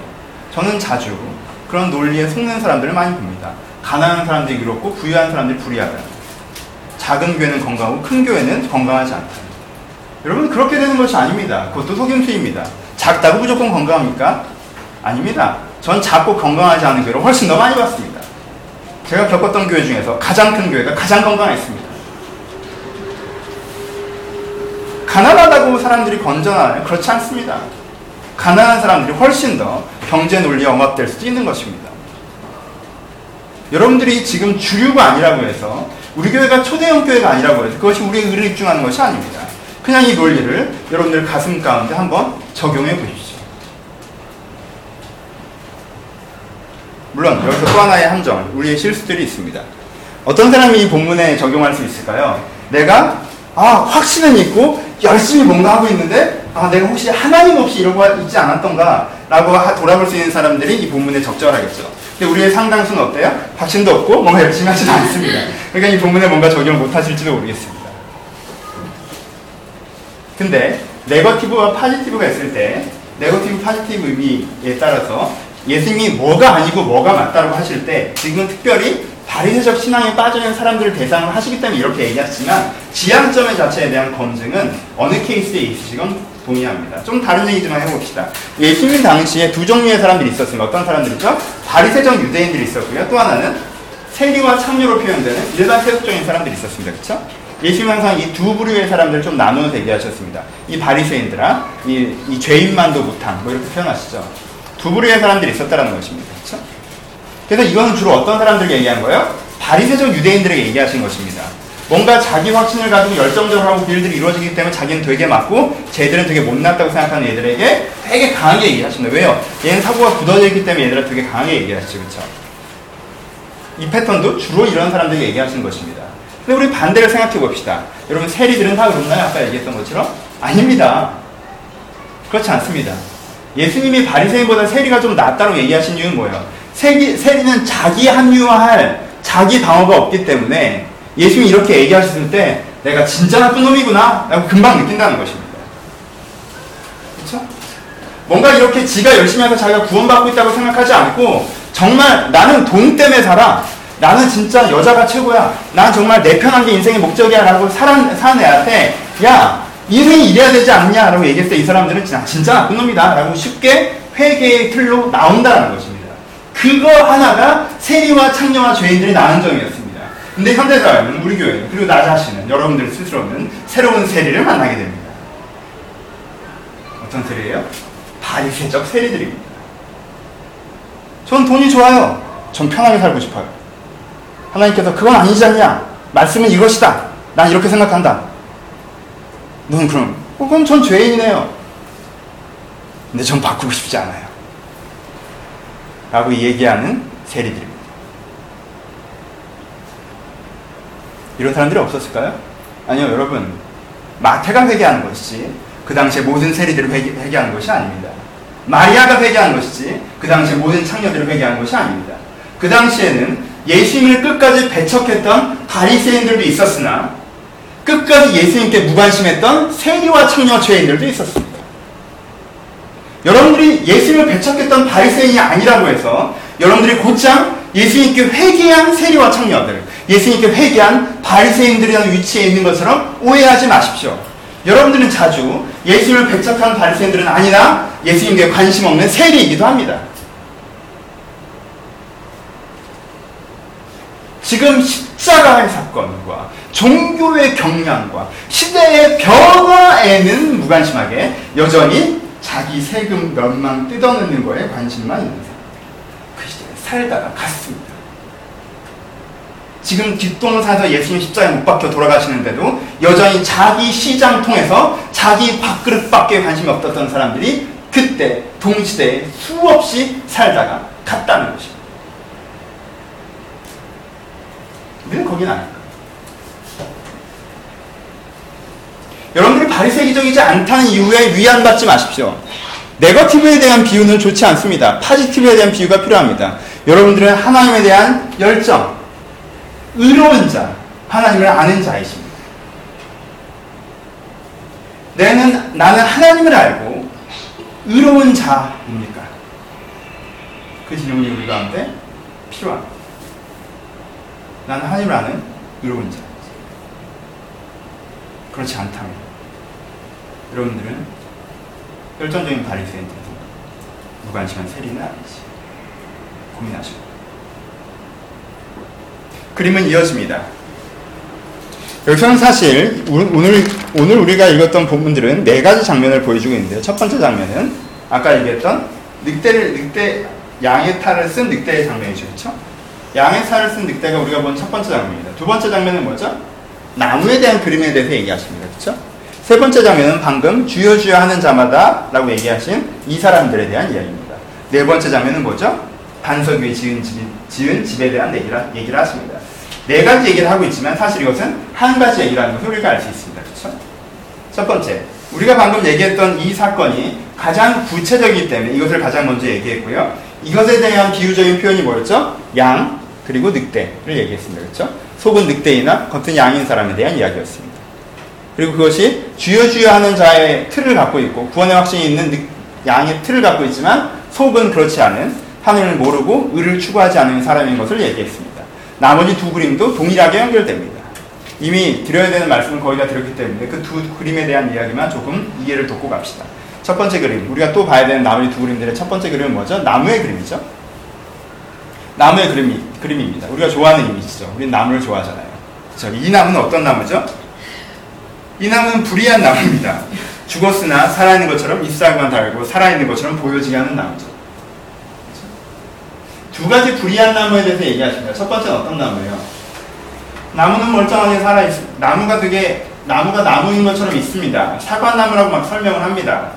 A: 저는 자주 그런 논리에 속는 사람들을 많이 봅니다. 가난한 사람들이 의롭고 부유한 사람들이 불의하다. 작은 교회는 건강하고 큰 교회는 건강하지 않다. 여러분 그렇게 되는 것이 아닙니다. 그것도 속임수입니다. 작다고 무조건 건강합니까? 아닙니다. 전 작고 건강하지 않은 교회를 훨씬 더 많이 봤습니다. 제가 겪었던 교회 중에서 가장 큰 교회가 가장 건강했습니다. 가난하다고 사람들이 건전하나요? 그렇지 않습니다. 가난한 사람들이 훨씬 더 경제 논리에 억압될 수도 있는 것입니다. 여러분들이 지금 주류가 아니라고 해서 우리 교회가 초대형 교회가 아니라고 해서 그것이 우리의 의를 입증하는 것이 아닙니다. 그냥 이 논리를 여러분들 가슴 가운데 한번 적용해 보십시오. 물론 여기서 또 하나의 함정, 우리의 실수들이 있습니다. 어떤 사람이 이 본문에 적용할 수 있을까요? 내가 아 확신은 있고 열심히 뭔가 하고 있는데 아 내가 혹시 하나님 없이 이러고 있지 않았던가 라고 하- 돌아볼 수 있는 사람들이 이 본문에 적절하겠죠. 근데 우리의 상당수는 어때요? 확신도 없고 뭔가 열심히 하지는 않습니다. 그러니까 이 본문에 뭔가 적용을 못 하실지도 모르겠습니다. 근데 네거티브와 파지티브가 있을 때 negative positive 의미에 따라서 예수님이 뭐가 아니고 뭐가 맞다고 하실 때 지금은 특별히 바리새적 신앙에 빠져있는 사람들을 대상으로 하시기 때문에 이렇게 얘기하시지만 지향점 의 자체에 대한 검증은 어느 케이스에 있으시건 동의합니다. 좀 다른 얘기 좀 해봅시다. 예수님 당시에 두 종류의 사람들이 있었습니다. 어떤 사람들이죠? 바리새적 유대인들이 있었고요. 또 하나는 세리와 창녀로 표현되는 일반 세속적인 사람들이 있었습니다. 그렇죠? 예수님 항상 이 두 부류의 사람들을 좀 나누어서 얘기하셨습니다. 이 바리새인들아, 이, 이 죄인만도 못한 뭐 이렇게 표현하시죠. 두 부류의 사람들이 있었다라는 것입니다. 그렇죠? 그래서 이거는 주로 어떤 사람들에게 얘기한 거예요? 바리새적 유대인들에게 얘기하신 것입니다. 뭔가 자기 확신을 가지고 열정적으로 하고 일들이 이루어지기 때문에 자기는 되게 맞고 쟤들은 되게 못났다고 생각하는 얘들에게 되게 강하게 얘기하십니다. 왜요? 얘는 사고가 굳어져 있기 때문에 얘들아 되게 강하게 얘기하시죠. 그렇죠? 이 패턴도 주로 이런 사람들에게 얘기하시는 것입니다. 근데 우리 반대를 생각해 봅시다. 여러분 세리들은 다 그렇나요? 아까 얘기했던 것처럼? 아닙니다. 그렇지 않습니다. 예수님이 바리새인보다 세리가 좀 낫다고 얘기하신 이유는 뭐예요? 세리, 세리는 자기 합리화할 자기 방어가 없기 때문에 예수님이 이렇게 얘기하셨을 때 내가 진짜 나쁜 놈이구나 라고 금방 느낀다는 것입니다. 그렇죠? 뭔가 이렇게 지가 열심히 해서 자기가 구원받고 있다고 생각하지 않고 정말 나는 돈 때문에 살아. 나는 진짜 여자가 최고야. 난 정말 내 편한 게 인생의 목적이야. 라고 사는, 사는 애한테 야 인생이 이래야 되지 않냐? 라고 얘기했을 때 이 사람들은 진짜, 나쁜 놈이다. 라고 쉽게 회개의 틀로 나온다는 것입니다. 그거 하나가 세리와 창녀와 죄인들이 나는 점이었습니다. 근데 현대사회는 우리 교회 그리고 나 자신은 여러분들 스스로는 새로운 세리를 만나게 됩니다. 어떤 세리예요? 바리새적 세리들입니다. 전 돈이 좋아요. 전 편하게 살고 싶어요. 하나님께서 그건 아니지 않냐? 말씀은 이것이다. 난 이렇게 생각한다. 너는 그럼, 어, 그럼 전 죄인이네요. 근데 전 바꾸고 싶지 않아요. 라고 얘기하는 세리들입니다. 이런 사람들이 없었을까요? 아니요, 여러분. 마태가 회개하는 것이지, 그 당시에 모든 세리들을 회개, 회개하는 것이 아닙니다. 마리아가 회개한 것이지, 그 당시에 모든 창녀들을 회개한 것이 아닙니다. 그 당시에는 예수님을 끝까지 배척했던 바리새인들도 있었으나, 끝까지 예수님께 무관심했던 세리와 창녀 죄인들도 있었습니다. 여러분들이 예수님을 배척했던 바리새인이 아니라고 해서 여러분들이 곧장 예수님께 회개한 세리와 창녀들, 예수님께 회개한 바리새인들이라는 위치에 있는 것처럼 오해하지 마십시오. 여러분들은 자주 예수님을 배척한 바리새인들은 아니라 예수님께 관심 없는 세리이기도 합니다. 지금 십자가의 사건과 종교의 경향과 시대의 변화에는 무관심하게 여전히 자기 세금 몇만 뜯어내는 거에 관심만 있는 사람. 그 시대에 살다가 갔습니다. 지금 뒷동산에서 예수님 십자가에 못 박혀 돌아가시는데도 여전히 자기 시장 통해서 자기 밥그릇밖에 관심이 없었던 사람들이 그때 동시대에 수없이 살다가 갔다는 것입니다. 우리는 거긴 아닐까. 여러분들이 바리새기적이지 않다는 이유에 위안받지 마십시오. 네거티브에 대한 비유는 좋지 않습니다. 파지티브에 대한 비유가 필요합니다. 여러분들은 하나님에 대한 열정, 의로운 자, 하나님을 아는 자이십니다. 내는, 나는 하나님을 알고 의로운 자입니까? 그 질문이 우리 가운데 필요합니다. 나는 하나님을 아는 의로운 자. 그렇지 않다면 여러분들은 열정적인 바리새인들도 무관심한 세리는 아니지. 고민하시고. 그림은 이어집니다. 여기서는 사실 오늘 오늘 우리가 읽었던 본문들은 네 가지 장면을 보여주고 있는데요. 첫 번째 장면은 아까 얘기했던 늑대를 늑대 양의 탈을 쓴 늑대의 장면이죠, 그렇죠? 양의 탈을 쓴 늑대가 우리가 본 첫 번째 장면입니다. 두 번째 장면은 뭐죠? 나무에 대한 그림에 대해서 얘기하십니다, 그렇죠? 세 번째 장면은 방금 주여 주여 하는 자마다라고 얘기하신 이 사람들에 대한 이야기입니다. 네 번째 장면은 뭐죠? 반석 위에 지은, 집, 지은 집에 대한 얘기를, 얘기를 하십니다. 네 가지 얘기를 하고 있지만 사실 이것은 한 가지 얘기라는 것을 우리가 알 수 있습니다. 그렇죠? 첫 번째, 우리가 방금 얘기했던 이 사건이 가장 구체적이기 때문에 이것을 가장 먼저 얘기했고요. 이것에 대한 비유적인 표현이 뭐였죠? 양, 그리고 늑대를 얘기했습니다. 그렇죠? 속은 늑대이나 겉은 양인 사람에 대한 이야기였습니다. 그리고 그것이 주여 주여 하는 자의 틀을 갖고 있고 구원의 확신이 있는 늑, 양의 틀을 갖고 있지만 속은 그렇지 않은 하늘을 모르고 의를 추구하지 않는 사람인 것을 얘기했습니다. 나머지 두 그림도 동일하게 연결됩니다. 이미 드려야 되는 말씀을 거의 다 드렸기 때문에 그 두 그림에 대한 이야기만 조금 이해를 돕고 갑시다. 첫 번째 그림, 우리가 또 봐야 되는 나머지 두 그림들의 첫 번째 그림은 뭐죠? 나무의 그림이죠. 나무의 그림이, 그림입니다. 우리가 좋아하는 이미지죠. 우리는 나무를 좋아하잖아요. 그렇죠? 이 나무는 어떤 나무죠? 이 나무는 불이한 나무입니다. 죽었으나 살아있는 것처럼 잎사귀만 달고 살아있는 것처럼 보여지게 하는 나무죠. 두 가지 불이한 나무에 대해서 얘기하십니다. 첫 번째는 어떤 나무예요? 나무는 멀쩡하게 살아있습니다. 나무가 되게, 나무가 나무인 것처럼 있습니다. 사과나무라고 막 설명을 합니다.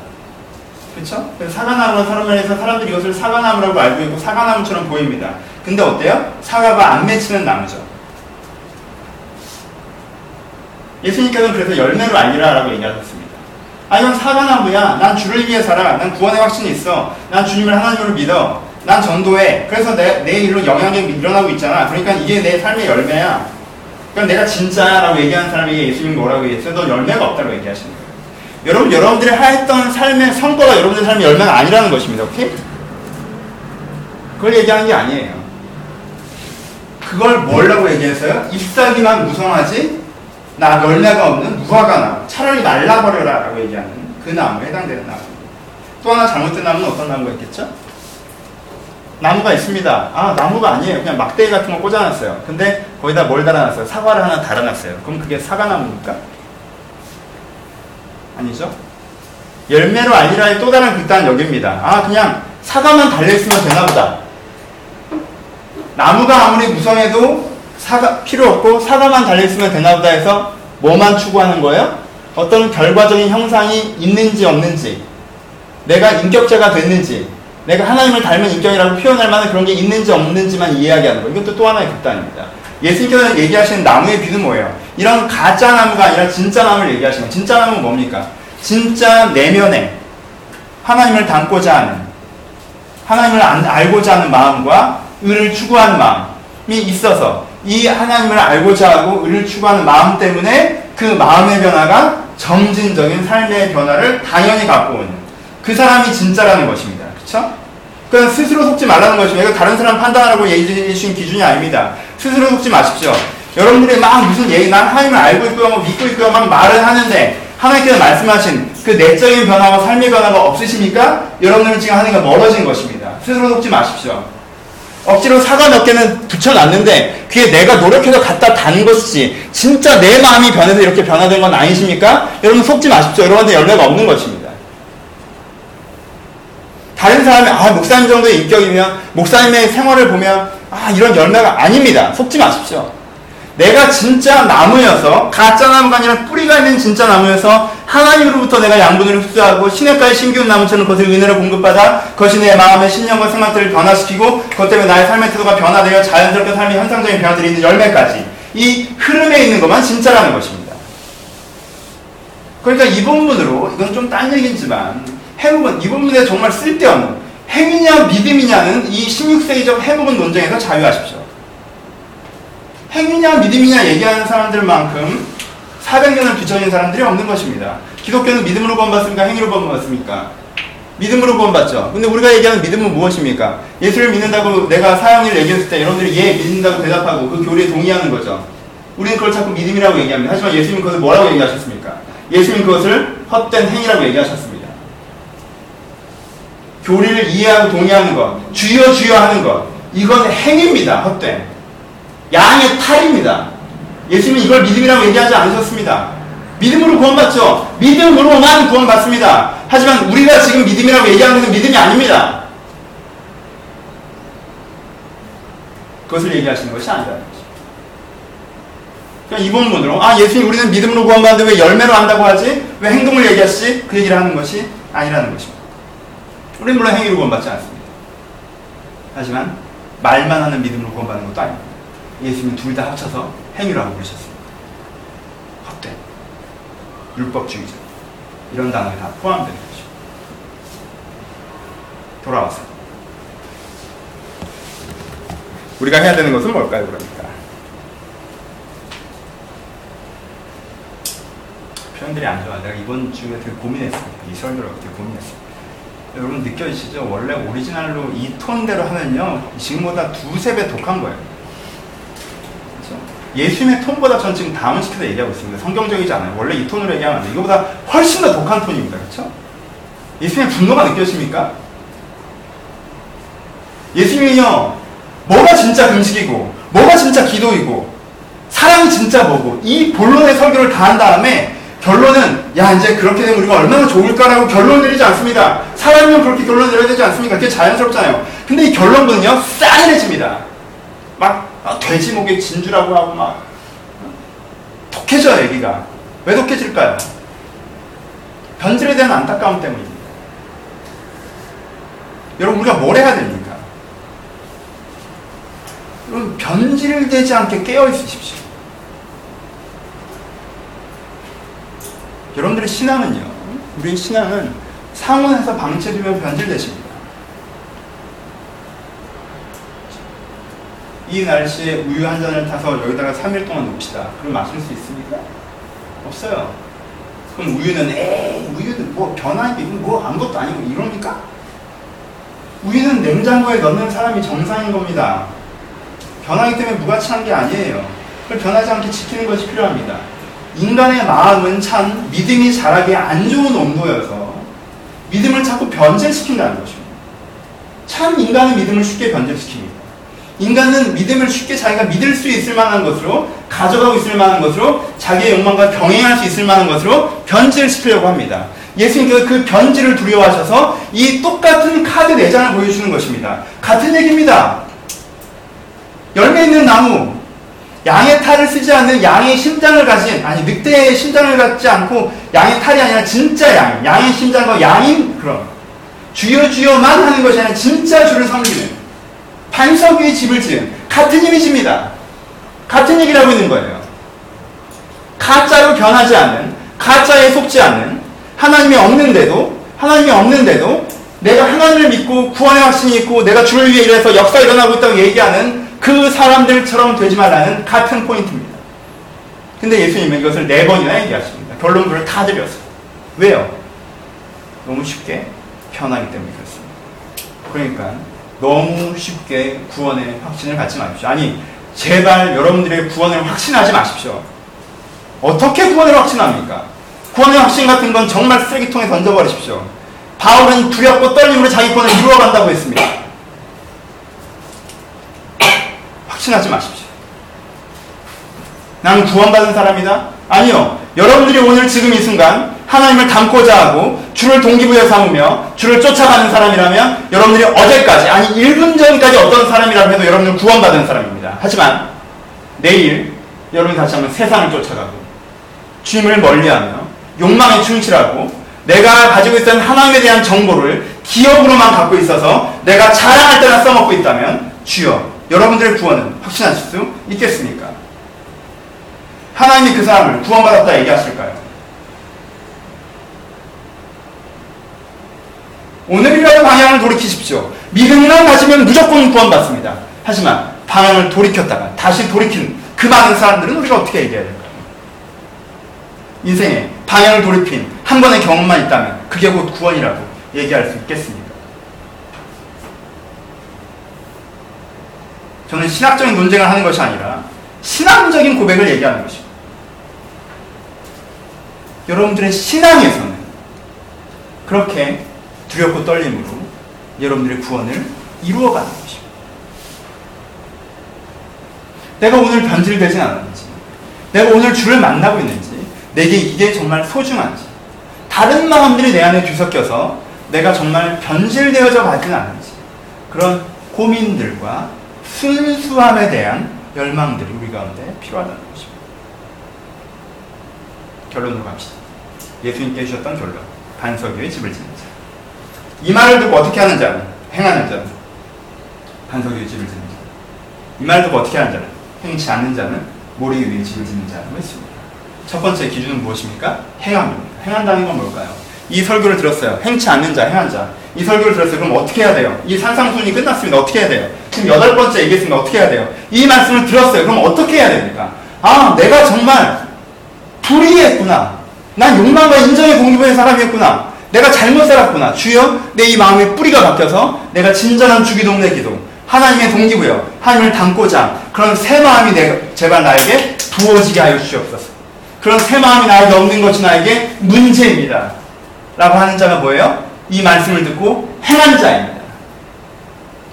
A: 그래서 사과나무로 설명해서 사람들이 이것을 사과나무라고 알고 있고 사과나무처럼 보입니다. 근데 어때요? 사과가 안 맺히는 나무죠. 예수님께서는 그래서 열매로 알리라 라고 얘기하셨습니다. 아 이건 사과나무야. 난 주를 위해 살아. 난 구원의 확신이 있어. 난 주님을 하나님으로 믿어. 난 전도해. 그래서 내, 내 일로 영향력이 일어나고 있잖아. 그러니까 이게 내 삶의 열매야. 그러니까 내가 진짜라고 얘기하는 사람에게 예수님 뭐라고 얘기했어요? 너 열매가 없다고 얘기하시는 거예요. 여러분, 여러분들이 했던 삶의 성과가 여러분들 삶의 열매가 아니라는 것입니다. 오케이? 그걸 얘기하는 게 아니에요. 그걸 뭐라고 얘기했어요? 잎사귀만 무성하지 나 열매가 없는 무화과 나무. 차라리 말라버려라 라고 얘기하는 그 나무에 해당되는 나무. 또 하나 잘못된 나무는 어떤 나무가 있겠죠? 나무가 있습니다. 아, 나무가 아니에요. 그냥 막대기 같은 거 꽂아놨어요. 근데 거기다 뭘 달아놨어요? 사과를 하나 달아놨어요. 그럼 그게 사과나무입니까? 아니죠? 열매로 아니라의 또 다른 극단 여기입니다. 아, 그냥 사과만 달려있으면 되나 보다. 나무가 아무리 무성해도 사과, 필요 없고 사과만 달려있으면 되나 보다 해서 뭐만 추구하는 거예요? 어떤 결과적인 형상이 있는지 없는지, 내가 인격자가 됐는지, 내가 하나님을 닮은 인격이라고 표현할 만한 그런 게 있는지 없는지만 이야기하는 거. 이것도 또 하나의 극단입니다. 예수님께서 얘기하시는 나무의 비는 뭐예요? 이런 가짜 나무가 아니라 진짜 나무를 얘기하시는 거예요. 진짜 나무는 뭡니까? 진짜 내면에 하나님을 닮고자 하는, 하나님을 알고자 하는 마음과 의를 추구하는 마음이 있어서 이 하나님을 알고자 하고 의를 추구하는 마음 때문에 그 마음의 변화가 점진적인 삶의 변화를 당연히 갖고 오는 그 사람이 진짜라는 것입니다. 그렇죠? 그러니까 스스로 속지 말라는 것입니다. 이거 다른 사람 판단하라고 얘기해 주신 기준이 아닙니다. 스스로 속지 마십시오. 여러분들이 막 무슨 얘기, 난 하나님을 알고 있고요, 뭐 믿고 있고요, 막 말을 하는데 하나님께서 말씀하신 그 내적인 변화와 삶의 변화가 없으십니까? 여러분들은 지금 하나님과 멀어진 것입니다. 스스로 속지 마십시오. 억지로 사과 몇 개는 붙여놨는데 그게 내가 노력해서 갖다 단 것이지 진짜 내 마음이 변해서 이렇게 변화된 건 아니십니까? 여러분 속지 마십시오. 여러분한테 열매가 없는 것입니다. 다른 사람이 아 목사님 정도의 인격이면 목사님의 생활을 보면 아 이런 열매가 아닙니다. 속지 마십시오. 내가 진짜 나무여서 가짜 나무가 아니라 뿌리가 있는 진짜 나무여서 하나님으로부터 내가 양분을 흡수하고 시냇가의 신기운 나무처럼 그것을 은혜로 공급받아 그것이 내 마음의 신념과 생각들을 변화시키고 그것 때문에 나의 삶의 태도가 변화되어 자연스럽게 삶의 현상적인 변화들이 있는 열매까지 이 흐름에 있는 것만 진짜라는 것입니다. 그러니까 이 본문으로 이건 좀 딴 얘기지만 해묵은 이 본문에 정말 쓸데없는 행위냐 믿음이냐는 이 16세기적 해묵은 논쟁에서 자유하십시오. 행위냐 믿음이냐 얘기하는 사람들만큼 400년을 뒤처진 사람들이 없는 것입니다. 기독교는 믿음으로 구원받습니까? 행위로 구원받습니까? 믿음으로 구원받죠. 근데 우리가 얘기하는 믿음은 무엇입니까? 예수를 믿는다고 내가 사형을 얘기했을 때 여러분들이 예 믿는다고 대답하고 그 교리에 동의하는 거죠. 우리는 그걸 자꾸 믿음이라고 얘기합니다. 하지만 예수님 그것을 뭐라고 얘기하셨습니까? 예수님 그것을 헛된 행위라고 얘기하셨습니다. 교리를 이해하고 동의하는 것, 주여 주여 하는 것, 이건 행위입니다. 헛된. 양의 탈입니다. 예수님은 이걸 믿음이라고 얘기하지 않으셨습니다. 믿음으로 구원받죠. 믿음으로만 구원받습니다. 하지만 우리가 지금 믿음이라고 얘기하는 것은 믿음이 아닙니다. 그것을 얘기하시는 것이 아니라는 거죠. 그냥 이 본문으로 아 예수님 우리는 믿음으로 구원받는데 왜 열매로 한다고 하지? 왜 행동을 얘기하시지? 그 얘기를 하는 것이 아니라는 것입니다. 우리는 물론 행위로 구원받지 않습니다. 하지만 말만 하는 믿음으로 구원받는 것도 아닙니다. 예수님은 둘 다 합쳐서 행위라고 부르셨습니다. 헛된, 율법주의자 이런 단어에 다 포함되는 것입니다. 돌아와서 우리가 해야 되는 것은 뭘까요, 그러니까? 표현들이 안 좋아. 내가 이번 주에 되게 고민했습니다. 이 설교를 되게 고민했습니다. 여러분 느껴지시죠? 원래 오리지널로 이 톤대로 하면요, 지금보다 두세 배 독한 거예요. 그렇죠? 예수님의 톤보다 전 지금 다음을 시켜서 얘기하고 있습니다. 성경적이지 않아요. 원래 이 톤으로 얘기하면 안 돼요. 이거보다 훨씬 더 독한 톤입니다. 그렇죠? 예수님의 분노가 느껴집니까? 예수님이요, 뭐가 진짜 금식이고, 뭐가 진짜 기도이고, 사랑이 진짜 뭐고, 이 본론의 설교를 다 한 다음에 결론은, 야, 이제 그렇게 되면 우리가 얼마나 좋을까라고 결론 내리지 않습니다. 사람이면 그렇게 결론 내려야 되지 않습니까? 그게 자연스럽잖아요. 근데 이 결론부는요, 싸늘해집니다. 막, 아, 돼지 목에 진주라고 하고 막, 어? 독해져요, 얘기가. 왜 독해질까요? 변질에 대한 안타까움 때문입니다. 여러분, 우리가 뭘 해야 됩니까? 여러분, 변질되지 않게 깨어 있으십시오. 여러분들의 신앙은요, 우리의 신앙은 상온에서 방치되면 변질되십니다. 이 날씨에 우유 한 잔을 타서 여기다가 3일 동안 놓읍시다. 그럼 마실 수 있습니까? 없어요. 그럼 우유는 에이 우유는 뭐 변화한 게뭐 아무것도 아니고 이럽니까? 우유는 냉장고에 넣는 사람이 정상인 겁니다. 변하기 때문에 무가치한 게 아니에요. 그걸 변하지 않게 지키는 것이 필요합니다. 인간의 마음은 참 믿음이 자라기 안 좋은 온도여서 믿음을 자꾸 변질시킨다는 것입니다. 참 인간은 믿음을 쉽게 변질시킵니다. 인간은 믿음을 쉽게 자기가 믿을 수 있을 만한 것으로 가져가고 있을 만한 것으로 자기의 욕망과 병행할 수 있을 만한 것으로 변질시키려고 합니다. 예수님께서 그 변질을 두려워하셔서 이 똑같은 카드 4장을 보여주는 것입니다. 같은 얘기입니다. 열매 있는 나무, 양의 탈을 쓰지 않는 양의 심장을 가진, 아니, 늑대의 심장을 갖지 않고 양의 탈이 아니라 진짜 양, 양의 심장과 양인 그런, 주여 주여만 하는 것이 아니라 진짜 주를 섬기는, 반석 위에 집을 지은, 같은 이미지입니다. 같은 얘기를 하고 있는 거예요. 가짜로 변하지 않는, 가짜에 속지 않는, 하나님이 없는데도, 하나님이 없는데도, 내가 하나님을 믿고 구원의 확신이 있고, 내가 주를 위해 일해서 역사 일어나고 있다고 얘기하는 그 사람들처럼 되지 말라는 같은 포인트입니다. 근데 예수님은 이것을 네 번이나 얘기하십니다. 결론부를 다 드렸어요. 왜요? 너무 쉽게 편하기 때문에 그렇습니다. 그러니까 너무 쉽게 구원의 확신을 갖지 마십시오. 아니, 제발 여러분들의 구원을 확신하지 마십시오. 어떻게 구원을 확신합니까? 구원의 확신 같은 건 정말 쓰레기통에 던져버리십시오. 바울은 두렵고 떨림으로 자기 구원을 이루어간다고 했습니다. 확신하지 마십시오. 나는 구원받은 사람이다? 아니요. 여러분들이 오늘 지금 이 순간 하나님을 닮고자 하고 주를 동기부여 삼으며 주를 쫓아가는 사람이라면 여러분들이 어제까지 아니 1분 전까지 어떤 사람이라고 해도 여러분들은 구원받은 사람입니다. 하지만 내일 여러분이 다시 한번 세상을 쫓아가고 주님을 멀리하며 욕망에 충실하고 내가 가지고 있던 하나님에 대한 정보를 기억으로만 갖고 있어서 내가 자랑할 때나 써먹고 있다면 주여 여러분들의 구원은 확신하실 수 있겠습니까? 하나님이 그 사람을 구원받았다 얘기하실까요? 오늘이라도 방향을 돌이키십시오. 믿음만 가지면 무조건 구원받습니다. 하지만 방향을 돌이켰다가 다시 돌이킨 그 많은 사람들은 우리가 어떻게 얘기해야 될까요? 인생에 방향을 돌이킨 한 번의 경험만 있다면 그게 곧 구원이라고 얘기할 수 있겠습니까? 저는 신학적인 논쟁을 하는 것이 아니라 신앙적인 고백을 얘기하는 것입니다. 여러분들의 신앙에서는 그렇게 두렵고 떨림으로 여러분들의 구원을 이루어가는 것입니다. 내가 오늘 변질되지 않았는지, 내가 오늘 주를 만나고 있는지, 내게 이게 정말 소중한지, 다른 마음들이 내 안에 뒤섞여서 내가 정말 변질되어져 가진 않은지, 그런 고민들과 순수함에 대한 열망들이 우리 가운데 필요하다는 것입니다. 결론으로 갑시다. 예수님께 주셨던 결론. 반석유의 집을 짓는 자. 이 말을 듣고 어떻게 하는 자는? 행하는 자는? 반석유의 집을 짓는 자. 이 말을 듣고 어떻게 하는 자는? 행치 않는 자는 모래 위에 집을 짓는 자라고 했습니다. 첫 번째 기준은 무엇입니까? 행함입니다. 행한다는 건 뭘까요? 이 설교를 들었어요. 행치 않는 자, 행한 자. 이 설교를 들었어요. 그럼 어떻게 해야 돼요? 이 산상순이 끝났습니다. 어떻게 해야 돼요? 지금 여덟 번째 얘기했습니다. 어떻게 해야 돼요? 이 말씀을 들었어요. 그럼 어떻게 해야 됩니까? 아, 내가 정말 불의했구나. 난 욕망과 인정의 공기부의 사람이었구나. 내가 잘못 살았구나. 주여, 내 이 마음의 뿌리가 바뀌어서 내가 진정한 주기동네 기도, 하나님의 동기부여, 하나님을 닮고자 그런 새 마음이 내가 제발 나에게 부어지게 하여 주시옵소서. 그런 새 마음이 나에게 없는 것이 나에게 문제입니다. 라고 하는 자가 뭐예요? 이 말씀을 듣고 행한 자입니다.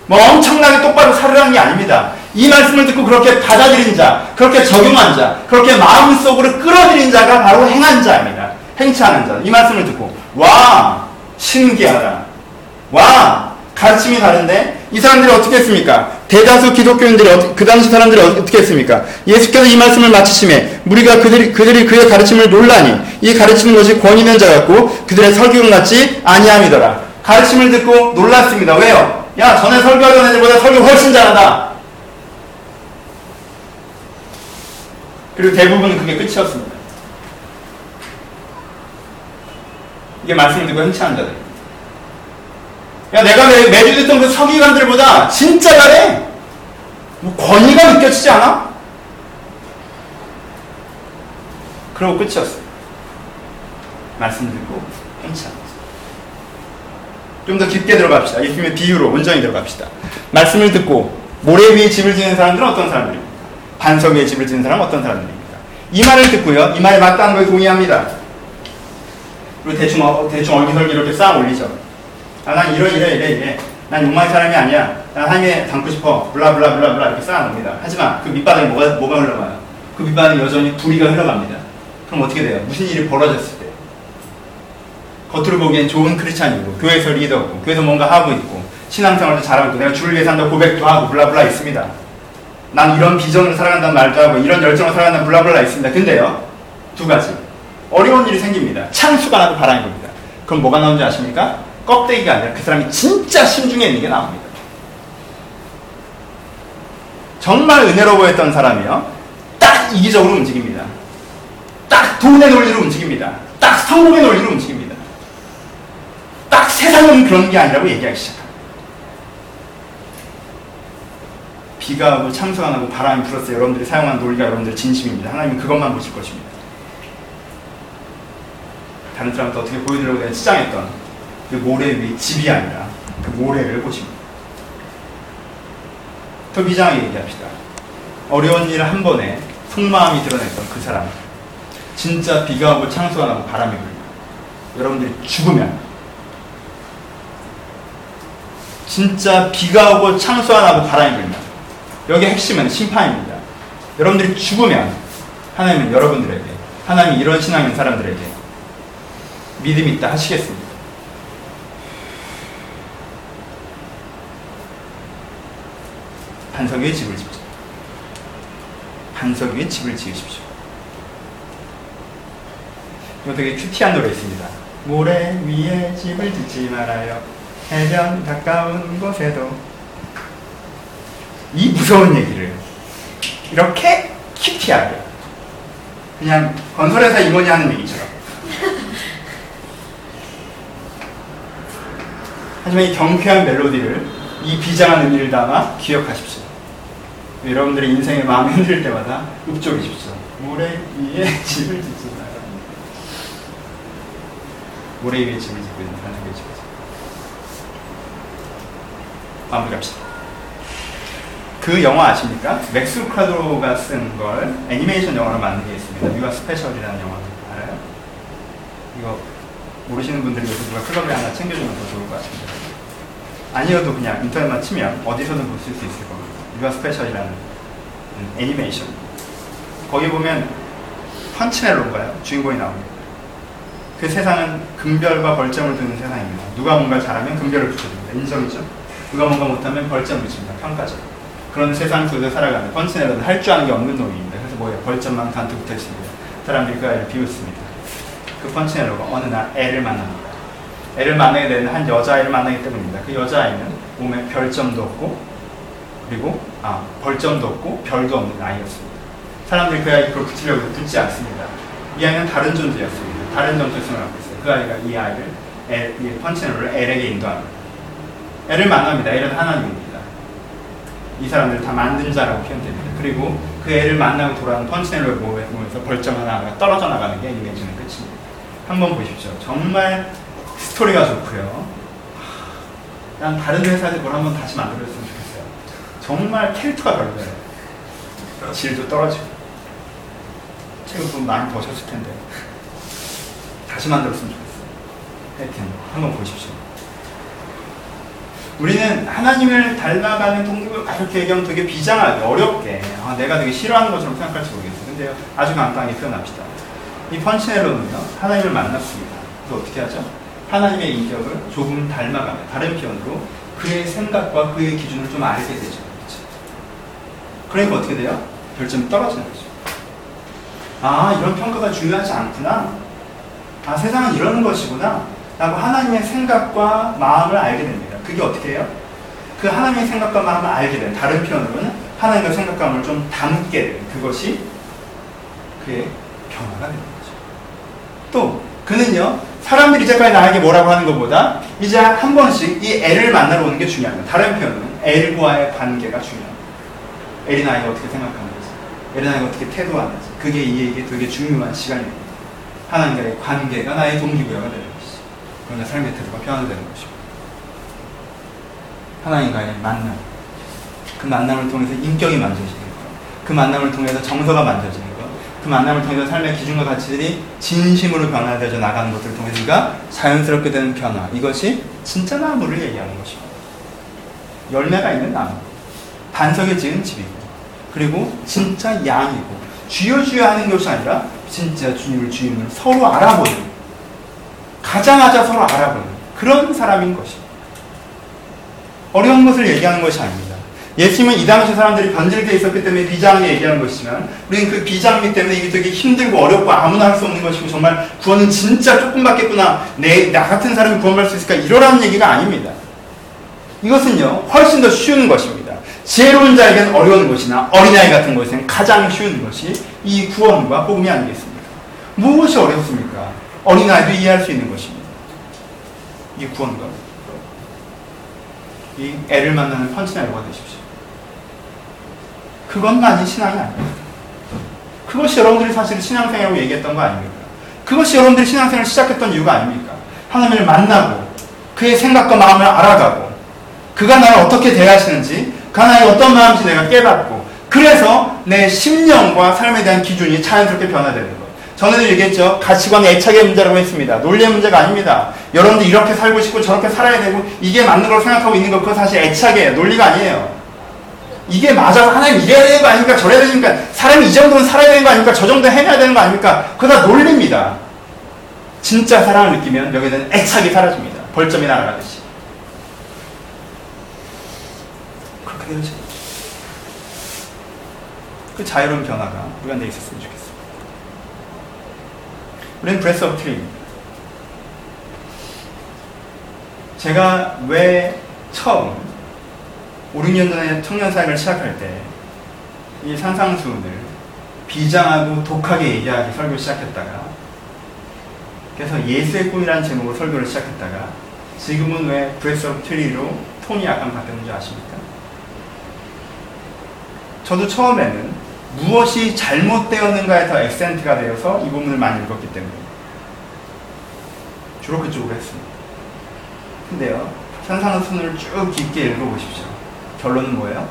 A: 뭐 엄청나게 똑바로 살으라는 게 아닙니다. 이 말씀을 듣고 그렇게 받아들인 자, 그렇게 적용한 자, 그렇게 마음속으로 끌어들인 자가 바로 행한 자입니다. 행치하는 자. 이 말씀을 듣고 와 신기하다. 와 가르침이 다른데 이 사람들이 어떻게 했습니까? 대다수 기독교인들이 어, 그 당시 사람들이 어떻게 했습니까? 예수께서 이 말씀을 마치심에 우리가 그들이 그들이 그의 가르침을 놀라니 이 가르치는 것이 권 있는 자 같고 그들의 설교는 같지 아니함이더라. 가르침을 듣고 놀랐습니다. 왜요? 야 전에 설교하던 애들보다 설교 훨씬 잘한다. 그리고 대부분은 그게 끝이었습니다. 이게 말씀을 듣고 행치하는 자들. 야, 내가 매, 매주 듣던 그 서기관들보다 진짜 잘해. 뭐 권위가 느껴지지 않아? 그러고 끝이었어요. 말씀 듣고 자. 좀더 깊게 들어갑시다. 예수님의 비유로 온전히 들어갑시다. 말씀을 듣고 모래 위에 집을 지는 사람들은 어떤 사람들입니까? 반석 위에 집을 지는 사람은 어떤 사람들입니까? 이 말을 듣고요. 이 말에 맞다는 걸 동의합니다. 그리고 대충, 어, 대충 얼기설기 이렇게 쌓아 올리죠. 아, 난 이러, 이래, 이래, 이래. 난 욕망의 사람이 아니야. 난 하나님에 담고 싶어. 블라, 블라. 이렇게 쌓아 놓습니다. 하지만 그 밑바닥에 뭐가, 뭐가 흘러가요? 그 밑바닥에 여전히 불의가 흘러갑니다. 그럼 어떻게 돼요? 무슨 일이 벌어졌을 때? 겉으로 보기엔 좋은 크리스찬이고, 교회에서 리더고, 교회에서 뭔가 하고 있고, 신앙생활도 잘하고 있고, 내가 주를 위해 산다 고백도 하고, 블라, 블라 있습니다. 난 이런 비전으로 살아간다는 말도 하고, 이런 열정으로 살아간다는 블라, 블라 있습니다. 근데요, 두 가지. 어려운 일이 생깁니다. 창수가 나도 바라는 겁니다. 그럼 뭐가 나오는지 아십니까? 껍데기가 아니라 그 사람이 진짜 심중에 있는 게 나옵니다. 정말 은혜로 보였던 사람이요. 딱 이기적으로 움직입니다. 딱 돈의 논리로 움직입니다. 딱 성공의 논리로 움직입니다. 딱 세상은 그런 게 아니라고 얘기하기 시작합니다. 비가 오고 창수가 나고 바람이 불었어요. 여러분들이 사용한 논리가 여러분들 진심입니다. 하나님은 그것만 보실 것입니다. 다른 사람한테 어떻게 보여드리려고 내가 치장했던 그 모래 위 집이 아니라 그 모래를 보십니다. 더 비장하게 얘기합시다. 어려운 일한 번에 속마음이 드러냈던 그 사람. 진짜 비가 오고 창수가 나고 바람이 불면 여러분들이 죽으면 진짜 비가 오고 창수가 나고 바람이 불면 여기 핵심은 심판입니다. 여러분들이 죽으면 하나님은 여러분들에게 하나님이 이런 신앙인 사람들에게 믿음이 있다 하시겠습니다. 반석 위에 집을 짓죠. 반석 위에 집을 지으십시오. 이거 되게 큐티한 노래 있습니다. 모래 위에 집을 짓지 말아요. 해변 가까운 곳에도 이 무서운 얘기를 이렇게 큐티하게 그냥 건설회사 임원이 하는 얘기처럼 하지만 이 경쾌한 멜로디를 이 비장한 의미를 담아 기억하십시오. 여러분들의 인생에 마음이 흔들릴 때마다 읊조리십시오. 모래 위에 집을 마요. 모래 위에 집을 짓고 있는 하나님 위에 집을 짓고 마무리합시다. 그 영화 아십니까? 맥스 루카도가 쓴 걸 애니메이션 영화로 만든 게 있습니다. You Are Special이라는 영화 알아요? 이거 모르시는 분들이 여기서 누가 클럽에 하나 챙겨주면 더 좋을 것 같습니다. 아니어도 그냥 인터넷만 치면 어디서든 보실 수 있을 겁니다. You Are Special이라는 음, 애니메이션. 거기 보면 펀치넬로인가요? 주인공이 나옵니다. 그 세상은 금별과 벌점을 두는 세상입니다. 누가 뭔가 잘하면 금별을 붙여줍니다. 인정이죠? 누가 뭔가 못하면 벌점 붙입니다. 평가죠. 그런 세상 속에서 살아가는 펀치넬로는 할 줄 아는 게 없는 놈입니다. 그래서 뭐예요? 벌점만 잔뜩 붙어 있습니다. 사람들이 그 아이를 비웃습니다. 그 펀치넬로가 어느 날 엘리를 만납니다. 엘리를 만나게 되는 한 여자아이를 만나기 때문입니다. 그 여자아이는 몸에 별점도 없고 그리고 아 벌점도 없고 별도 없는 아이였습니다. 사람들이 그 아이 그걸 붙이려고 붙지 않습니다. 이 아이는 다른 존재였습니다. 다른 정체성을 갖고 있어요. 그 아이가 이 아이를 펀치넬로를 엘에게 인도합니다. 애를 만납니다. 엘은 하나님입니다. 이 사람들 다 만든 자라고 표현됩니다. 그리고 그 애를 만나고 돌아오는 펀치넬로의 몸에 보면서 벌점 하나가 떨어져 나가는 게 애니메이션의 끝입니다. 한번 보십시오. 정말 스토리가 좋고요. 하, 난 다른 회사에서 뭘 한번 다시 만들었으면. 정말 캐릭터가 별로예요. 질도 떨어지고. 책을 좀 많이 보셨을 텐데. 다시 만들었으면 좋겠어요. 하여튼, 한번 보십시오. 우리는 하나님을 닮아가는 동기를 이렇게 얘기하면 되게 비장하게, 어렵게, 아, 내가 되게 싫어하는 것처럼 생각할지 모르겠어요. 근데 아주 간단하게 표현합시다. 이 펀치넬로는요, 하나님을 만났습니다. 그래서 어떻게 하죠? 하나님의 인격을 조금 닮아가며, 다른 표현으로 그의 생각과 그의 기준을 좀 알게 되죠. 그러니까 어떻게 돼요? 별점이 떨어지는 거죠. 아, 이런 평가가 중요하지 않구나. 아, 세상은 이러는 것이구나. 라고 하나님의 생각과 마음을 알게 됩니다. 그게 어떻게 해요? 그 하나님의 생각과 마음을 알게 된 다른 표현으로는 하나님의 생각과 마음을 좀 담게 된 그것이 그의 변화가 되는 거죠. 또 그는요 사람들이 이제까지 나에게 뭐라고 하는 것보다 이제 한 번씩 이 L을 만나러 오는 게 중요합니다. 다른 표현은 L과의 관계가 중요합니다. 나에게 어떻게 생각하는지, 나에게 어떻게 태도하는지? 그게 이에게 되게 중요한 시간입니다. 하나님과의 관계가 나의 동기부여가 되는 것이죠. 그러나 삶의 태도가 변화되는 것이고 하나님과의 만남. 그 만남을 통해서 인격이 만져지는 것, 그 만남을 통해서 정서가 만져지는 것, 그 만남을 통해서 삶의 기준과 가치들이 진심으로 변화되어 나가는 것들을 통해서 우리가 자연스럽게 되는 변화. 이것이 진짜 나무를 얘기하는 것입니다. 열매가 있는 나무, 반석에 지은 집이고, 그리고 진짜 양이고, 주여 주여 하는 것이 아니라 진짜 주님을 주님을 서로 알아보는, 가자마자 서로 알아보는 그런 사람인 것입니다. 어려운 것을 얘기하는 것이 아닙니다. 예수님은 이 당시 사람들이 변질되어 있었기 때문에 비장하게 얘기하는 것이지만 우리는 그 비장미 때문에 이게 되게 힘들고 어렵고 아무나 할 수 없는 것이고 정말 구원은 진짜 조금 받겠구나 내, 나 같은 사람이 구원받을 수 있을까 이러라는 얘기가 아닙니다. 이것은요 훨씬 더 쉬운 것입니다. 지혜로운 자에게는 어려운 것이나 어린아이 같은 것에는 가장 쉬운 것이 이 구원과 복음이 아니겠습니까? 무엇이 어렵습니까? 어린아이도 이해할 수 있는 것입니다. 이 구원과 이 애를 만나는 펀치나이가 되십시오. 그것만이 신앙이 아닙니다. 그것이 여러분들이 사실 신앙생활이라고 얘기했던 거 아닙니까? 그것이 여러분들이 신앙생활을 시작했던 이유가 아닙니까? 하나님을 만나고 그의 생각과 마음을 알아가고 그가 나를 어떻게 대하시는지 그 하나님의 어떤 마음인지 내가 깨닫고 그래서 내 심령과 삶에 대한 기준이 자연스럽게 변화되는 것. 전에도 얘기했죠. 가치관 애착의 문제라고 했습니다. 논리의 문제가 아닙니다. 여러분들 이렇게 살고 싶고 저렇게 살아야 되고 이게 맞는 걸 생각하고 있는 것 그거 사실 애착이에요. 논리가 아니에요. 이게 맞아서 하나님 이래야 되는 거 아닙니까? 저래야 아닙니까? 사람이 이 정도는 살아야 되는 거 아닙니까? 저 정도 해내야 되는 거 아닙니까? 그거 다 논리입니다. 진짜 사랑을 느끼면 여기는 애착이 사라집니다. 벌점이 날아가듯이. 되어져. 그 자유로운 변화가 우리 안에 있었으면 좋겠어요. 우리는 Breath of Tree입니다. 제가 왜 처음 5, 6년 전에 청년 사역을 시작할 때 이 산상수훈을 비장하고 독하게 얘기하기 설교 시작했다가 그래서 예수의 꿈이라는 제목으로 설교를 시작했다가 지금은 왜 Breath of Tree로 톤이 약간 바뀌었는지 아십니까? 저도 처음에는 무엇이 잘못되었는가에서 액센트가 되어서 이 부분을 많이 읽었기 때문에 주로 그쪽으로 했습니다. 근데요, 산상순을 쭉 깊게 읽어보십시오. 결론은 뭐예요?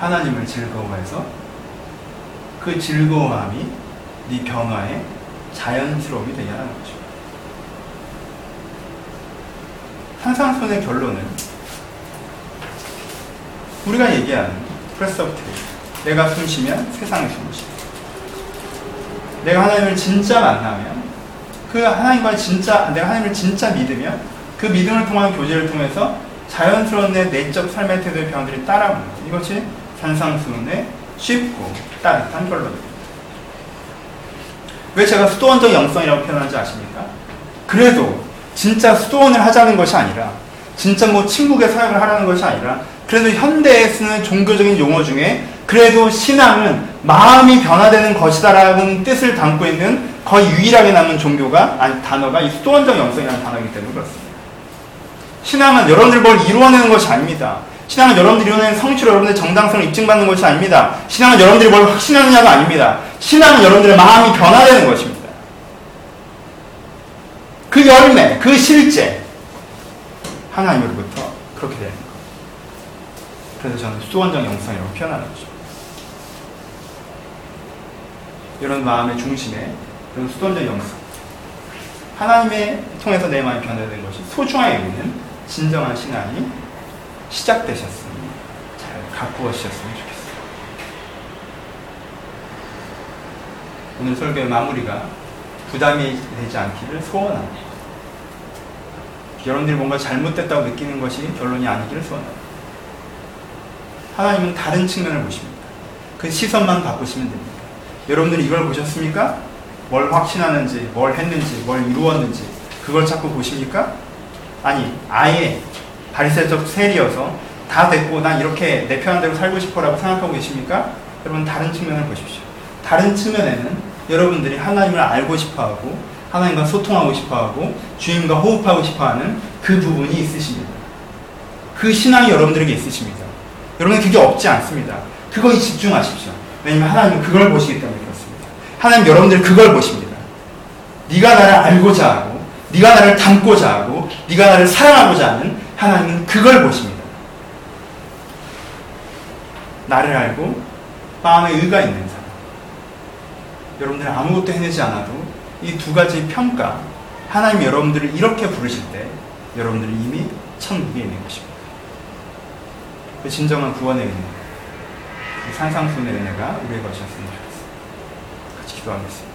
A: 하나님을 즐거워해서 그 즐거움이 네 변화의 자연스러움이 되게 하는 거죠. 산상수훈의 결론은 우리가 얘기하는 트리 내가 숨 쉬면 세상이 숨을 쉬고 내가 하나님을 진짜 만나면 그 하나님과 진짜 내가 하나님을 진짜 믿으면 그 믿음을 통한 교제를 통해서 자연스러운 내 내적 삶의 태도의 변화들이 따라오는 것. 이것이 산상수훈의 쉽고 따뜻한 결론입니다. 왜 제가 수도원적 영성이라고 표현하는지 아십니까? 그래도 진짜 수도원을 하자는 것이 아니라 진짜 뭐 친구의 사역을 하라는 것이 아니라 그래도 현대에 쓰는 종교적인 용어 중에 그래도 신앙은 마음이 변화되는 것이다라는 뜻을 담고 있는 거의 유일하게 남은 종교가 아니 단어가 이 수도원적 영성이라는 단어이기 때문에 그렇습니다. 신앙은 여러분들 뭘 이루어내는 것이 아닙니다. 신앙은 여러분들이 이루어내는 성취로 여러분들의 정당성을 입증받는 것이 아닙니다. 신앙은 여러분들이 뭘 확신하느냐가 아닙니다. 신앙은 여러분들의 마음이 변화되는 것입니다. 그 열매, 그 실제 하나님으로부터 그렇게 것. 그래서 저는 수원적 영성이라고 표현하는 거죠. 이런 마음의 중심에 이런 수원적 영성. 하나님의 통해서 내 마음이 변화되는 것이 소중하게 여기는 진정한 신앙이 시작되셨으니 잘 가꾸어지셨으면 좋겠어요. 오늘 설교의 마무리가 부담이 되지 않기를 소원합니다. 여러분들이 뭔가 잘못됐다고 느끼는 것이 결론이 아니기를 소원합니다. 하나님은 다른 측면을 보십니다. 그 시선만 바꾸시면 됩니다. 여러분들이 이걸 보셨습니까? 뭘 확신하는지, 뭘 했는지, 뭘 이루었는지 그걸 자꾸 보십니까? 아니 아예 바리새적 셀이어서 다 됐고 난 이렇게 내 편한 대로 살고 싶어라고 생각하고 계십니까? 여러분 다른 측면을 보십시오. 다른 측면에는 여러분들이 하나님을 알고 싶어하고 하나님과 소통하고 싶어하고 주님과 호흡하고 싶어하는 그 부분이 있으십니다. 그 신앙이 여러분들에게 있으십니다. 여러분 그게 없지 않습니다. 그거에 집중하십시오. 왜냐면 하나님은 그걸 보시기 때문에 그렇습니다. 하나님 여러분들 그걸 보십니다. 네가 나를 알고자 하고 네가 나를 닮고자 하고 네가 나를 사랑하고자 하는 하나님은 그걸 보십니다. 나를 알고 마음에 의가 있는 사람. 여러분들 아무것도 해내지 않아도 이 두 가지 평가 하나님 여러분들을 이렇게 부르실 때 여러분들은 이미 천국에 있는 것입니다. 그 진정한 구원의 은혜, 그 산상순의 은혜가 우리의 것이었으면 좋겠습니다. 같이 기도하겠습니다.